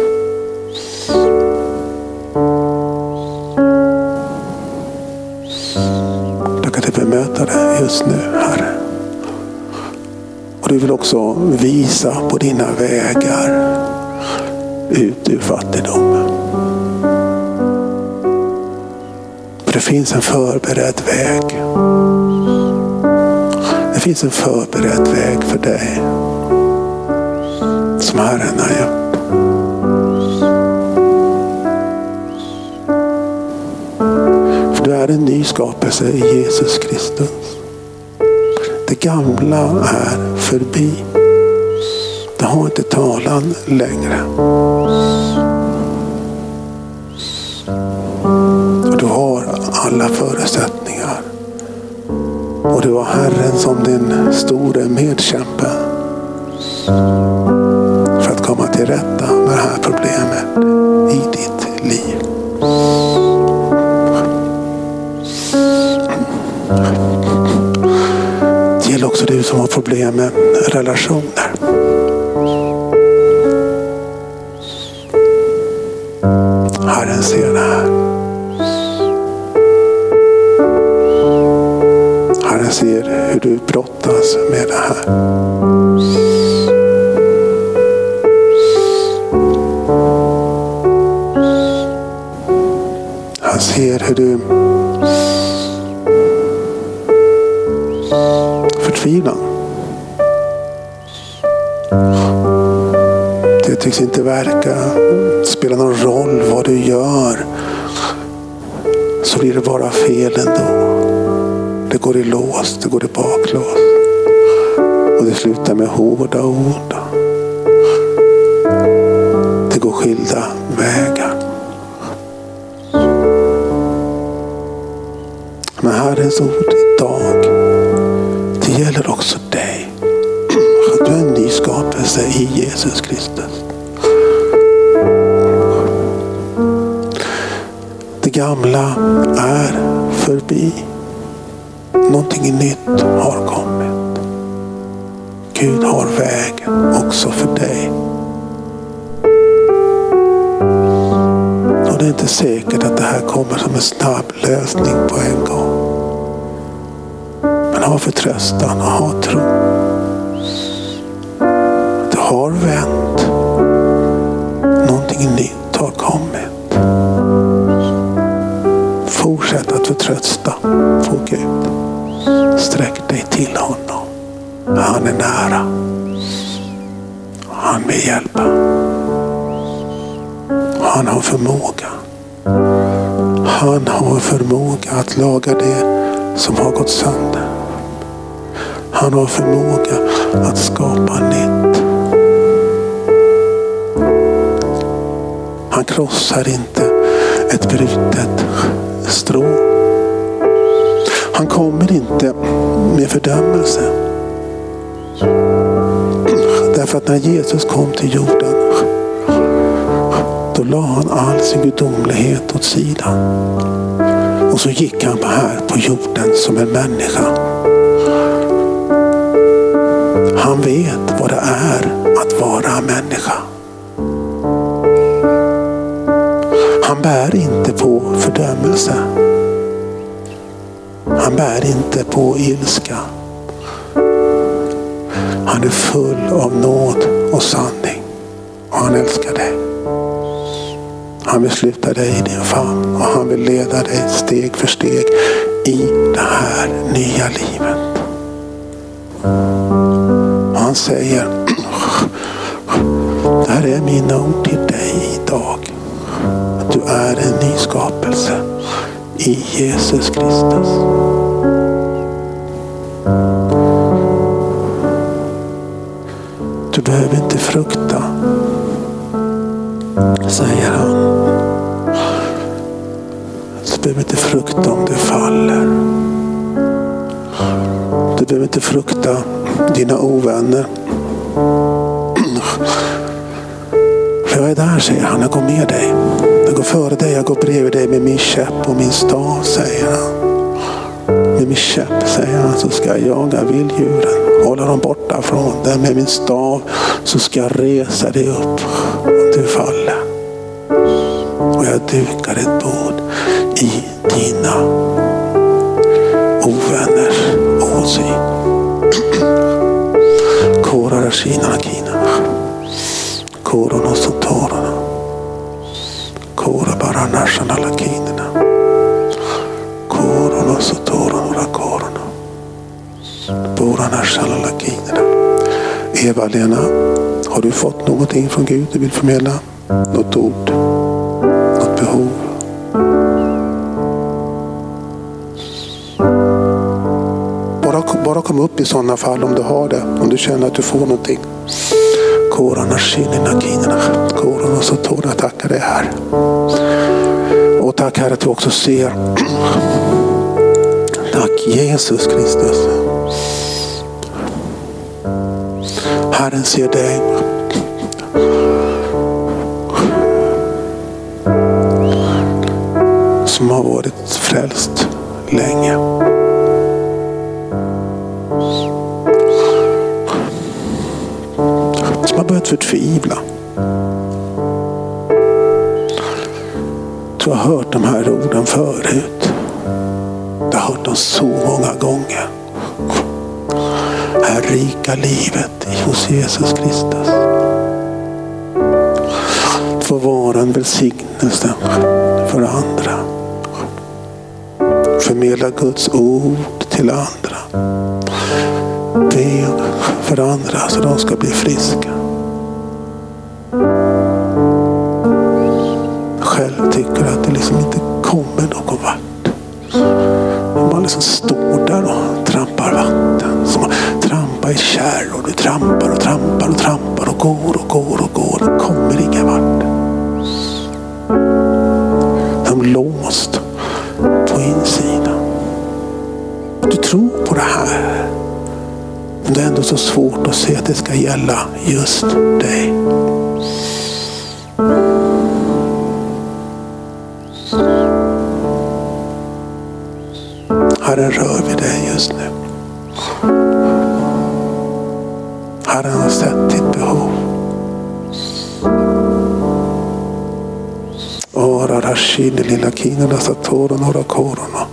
Vill också visa på dina vägar ut ur fattigdom. För det finns en förberedd väg. Det finns en förberedd väg för dig. Som Herren har gjort. För du är en ny skapelse i Jesus Kristus. Det gamla är förbi. Det har inte talan längre. Du har alla förutsättningar. Och du har Herren som din store medkämpe. För att komma till rätta med det här problemet i ditt liv. Också du som har problem med relationer. Vägar. Men Herrens ord idag, det gäller också dig. Att du är en ny skapelse i Jesus Kristus. Det gamla är förbi. Någonting nytt har kommit. Gud har vägen också för dig. Det är inte säkert att det här kommer som en snabb lösning på en gång. Men ha förtröstan och ha tro. Det har vänt. Någonting nytt har kommit. Fortsätt att förtrösta på Gud. Sträck dig till honom. Han är nära. Han vill hjälpa. Han har förmåga. Han har förmåga att laga det som har gått sönder. Han har förmåga att skapa nytt. Han krossar inte ett brutet strå. Han kommer inte med fördömelse. Därför att när Jesus kom till jorden då la han all sin gudomlighet åt sidan. Och så gick han här på jorden som en människa. Han vet vad det är att vara människa. Han bär inte på fördömelse. Han bär inte på ilska. Han är full av nåd och sanning. Och han älskar dig. Han vill sluta dig i din famn och han vill leda dig steg för steg i det här nya livet. Och han säger, det här är mina ord till dig idag. Att du är en ny skapelse i Jesus Kristus. Dina ovänner. För jag är där, säger han. Jag går med dig. Jag går före dig. Jag går bredvid dig med min käpp och min stav, säger han. Med min käpp, säger han, så ska jag jaga vilddjuren. Hålla dem borta från dig. Med min stav så ska jag resa dig upp om du faller. Och jag dukar ett bord i dina Kora Rashina Kina. Korono Sotorona. Kora Baranashana Lakinina. Korono Sotorona Rakorana. Boranashana Lakinina. Eva-Lena, har du fått någonting från Gud du vill förmedla? Något ord? Något behov? Kom upp i sådana fall om du har det. Om du känner att du får någonting. Korana shinina kinina. Korana sotora. Tackar dig här. Och tack Herre att du också ser. Tack Jesus Kristus. Herren ser dig. Som har varit frälst länge. Att förtvivla. Du har hört de här orden förut. Du har hört dem så många gånger. Här rika livet hos Jesus Kristus. Få vara en välsignelse för andra. Förmedla Guds ord till andra. Be för andra så de ska bli friska. Som står där och trampar vatten. Som att trampa i kärr och du trampar och trampar och trampar och går och går och går. Det kommer ingen vart. De låst på insidan. Du tror på det här. Men det är ändå så svårt att se att det ska gälla just dig. Herren rör vid dig just nu. Herren har sett ditt behov. Ora rashini lilla kinala satoro några korona.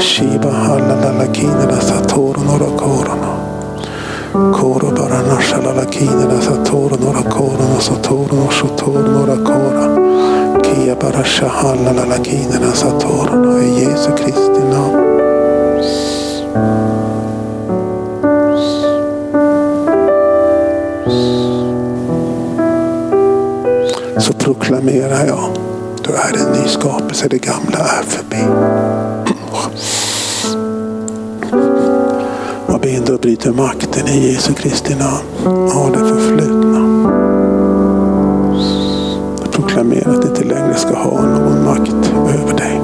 Shiba halala la kinala satoro några korona. Koro bara nashala la kinala satoro några korona satoro no shotoro några kora. Kia bara shahalala la kinala satoro i Jesu Kristi namn. Så proklamerar jag. Du är en ny skapelse, det gamla är förbi. binder och bryter makten i Jesu Kristi namn av det förflutna. Jag proklamerar att det inte längre ska ha någon makt över dig.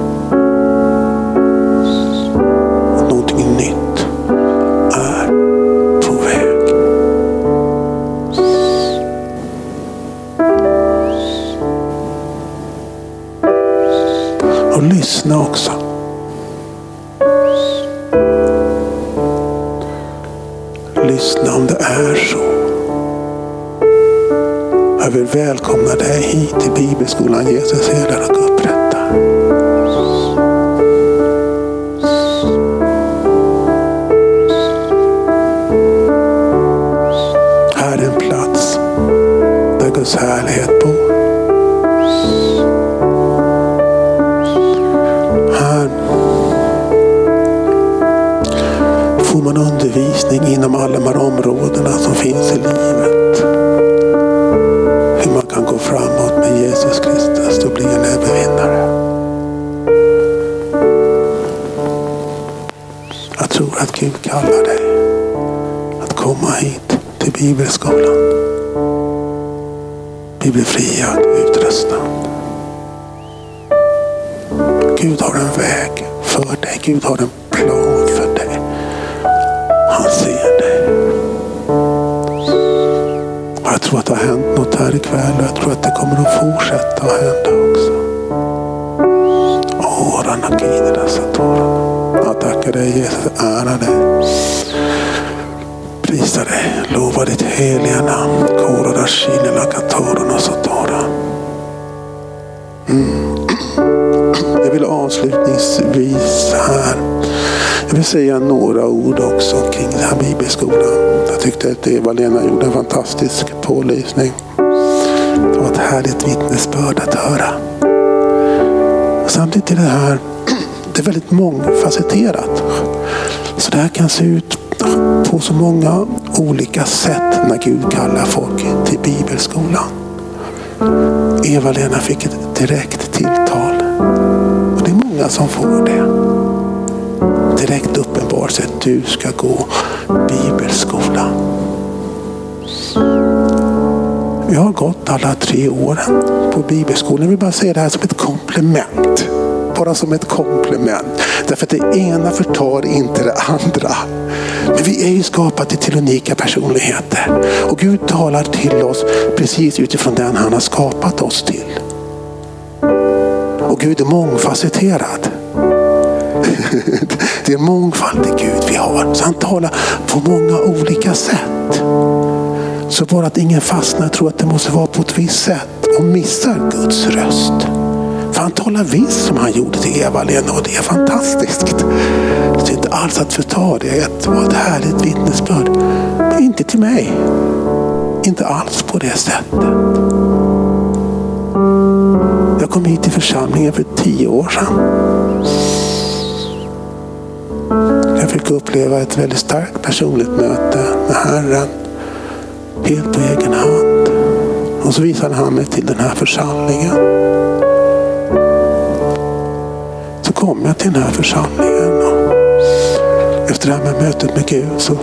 Till Bibelskolan pålysning. Det var ett härligt vittnesbörd att höra. Och samtidigt är det här det är väldigt mångfacetterat. Så det här kan se ut på så många olika sätt när Gud kallar folk till bibelskolan. Eva-Lena fick ett direkt tilltal. Och det är många som får det. Direkt uppenbart att du ska gå bibelskola. Vi har gått alla tre åren på bibelskolan. Jag vill bara säga det här som ett komplement. Bara som ett komplement. Därför att det ena förtar inte det andra. Men vi är ju skapade till unika personligheter. Och Gud talar till oss precis utifrån den han har skapat oss till. Och Gud är mångfacetterad. [LAUGHS] Det är mångfald i Gud vi har. Så han talar på många olika sätt. Så bara att ingen fastnar och tror att det måste vara på ett visst sätt och missar Guds röst. För han talar visst som han gjorde till Eva-Lena och det är fantastiskt. Det är inte alls att förta det. Det var ett härligt vittnesbörd. Men inte till mig. Inte alls på det sättet. Jag kom hit till församlingen för tio år sedan. Jag fick uppleva ett väldigt starkt personligt möte med Herren. Helt på egen hand. Och så visade han mig till den här församlingen. Så kom jag till den här församlingen. Och efter det här med mötet med Gud så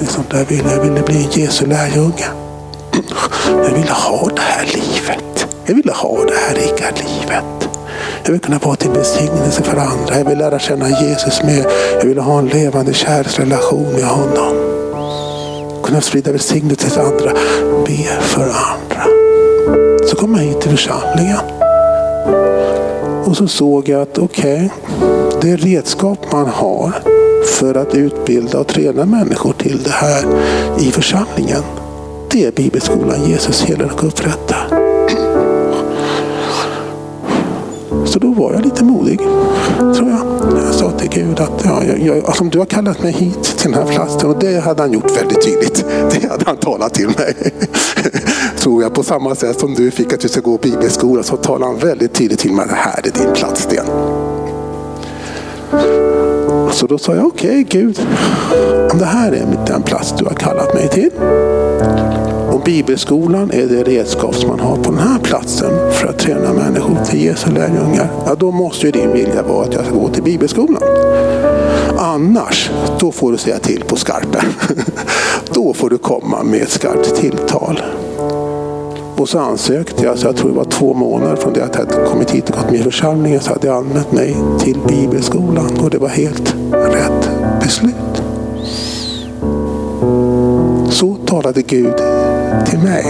liksom där ville jag ville bli en Jesu lärjunge. Jag ville ha det här livet. Jag ville ha det här rika livet. Jag vill kunna vara till välsignelse för andra. Jag vill lära känna Jesus mer. Jag vill ha en levande kärleksrelation med honom. Kunna sprida välsignelse till andra. Be för andra. Så kom jag hit till församlingen. Och så såg jag att okej, okay, det redskap man har för att utbilda och träna människor till det här i församlingen. Det är Bibelskolan Jesus helar och upprättar. Så då var jag lite modig, tror jag. Jag sa till Gud att ja, jag, jag, alltså, du har kallat mig hit till den här platsen och det hade han gjort väldigt tydligt. [LAUGHS] Det hade han talat till mig. [LAUGHS] tror jag. På samma sätt som du fick att du ska gå bibelskola så talade han väldigt tydligt till mig att det här är din plats Sten. Så då sa jag okej okay, Gud, om det här är den plats du har kallat mig till. Bibelskolan är det redskap som man har på den här platsen för att träna människor till Jesu lärjungar. Ja, då måste ju din vilja vara att jag ska gå till bibelskolan. Annars, då får du säga till på skarpen. [LAUGHS] Då får du komma med ett skarpt tilltal. Och så ansökte jag, så jag tror det var två månader från det att jag hade kommit hit och gått med i församlingen så hade jag anmält mig till bibelskolan och det var helt rätt beslut. Så talade Gud till mig.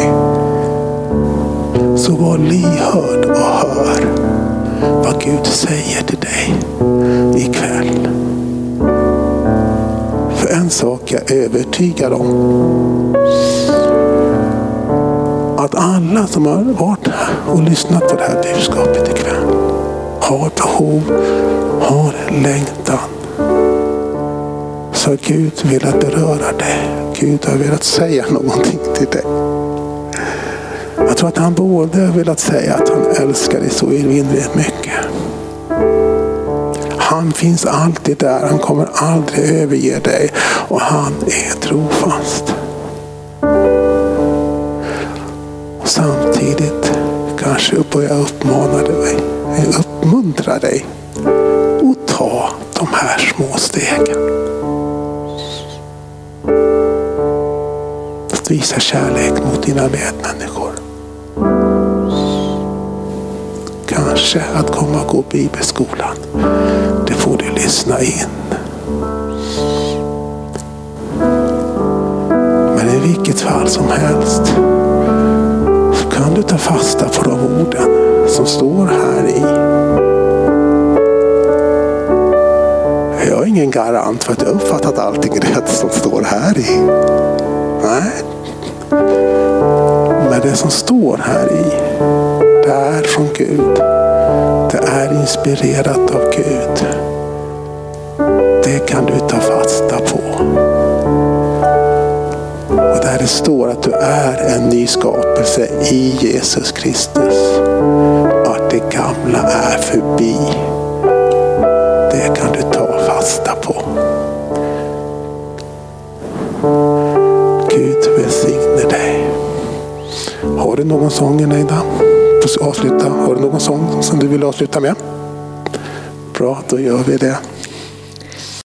Så var lyhörd och hör vad Gud säger till dig ikväll. För en sak är jag övertygad om. Att alla som har varit här och lyssnat på det här budskapet ikväll har behov, har längtan. Så har Gud velat beröra dig. Gud har velat säga någonting till dig. Jag tror att han både har velat säga att han älskar dig så evinnerligt mycket. Han finns alltid där. Han kommer aldrig överge dig. Och han är trofast. Och samtidigt kanske jag uppmana dig, uppmuntra dig och ta de här små stegen. Att visa kärlek mot dina medmänniskor. Kanske att komma och gå bibelskolan. Det får du lyssna in. Men i vilket fall som helst så kan du ta fasta på de orden som står här i. Jag är ingen garant för att jag uppfattat allting rätt som står här i. Nej. Det som står här i, det är från Gud. Det är inspirerat av Gud. Det kan du ta fasta på. Och där det står att du är en ny skapelse i Jesus Kristus. Att det gamla är förbi. Det kan du ta fasta på. Har du någon sång Eneida? Avsluta. Har du någon sång som du vill avsluta med? Bra, då gör vi det.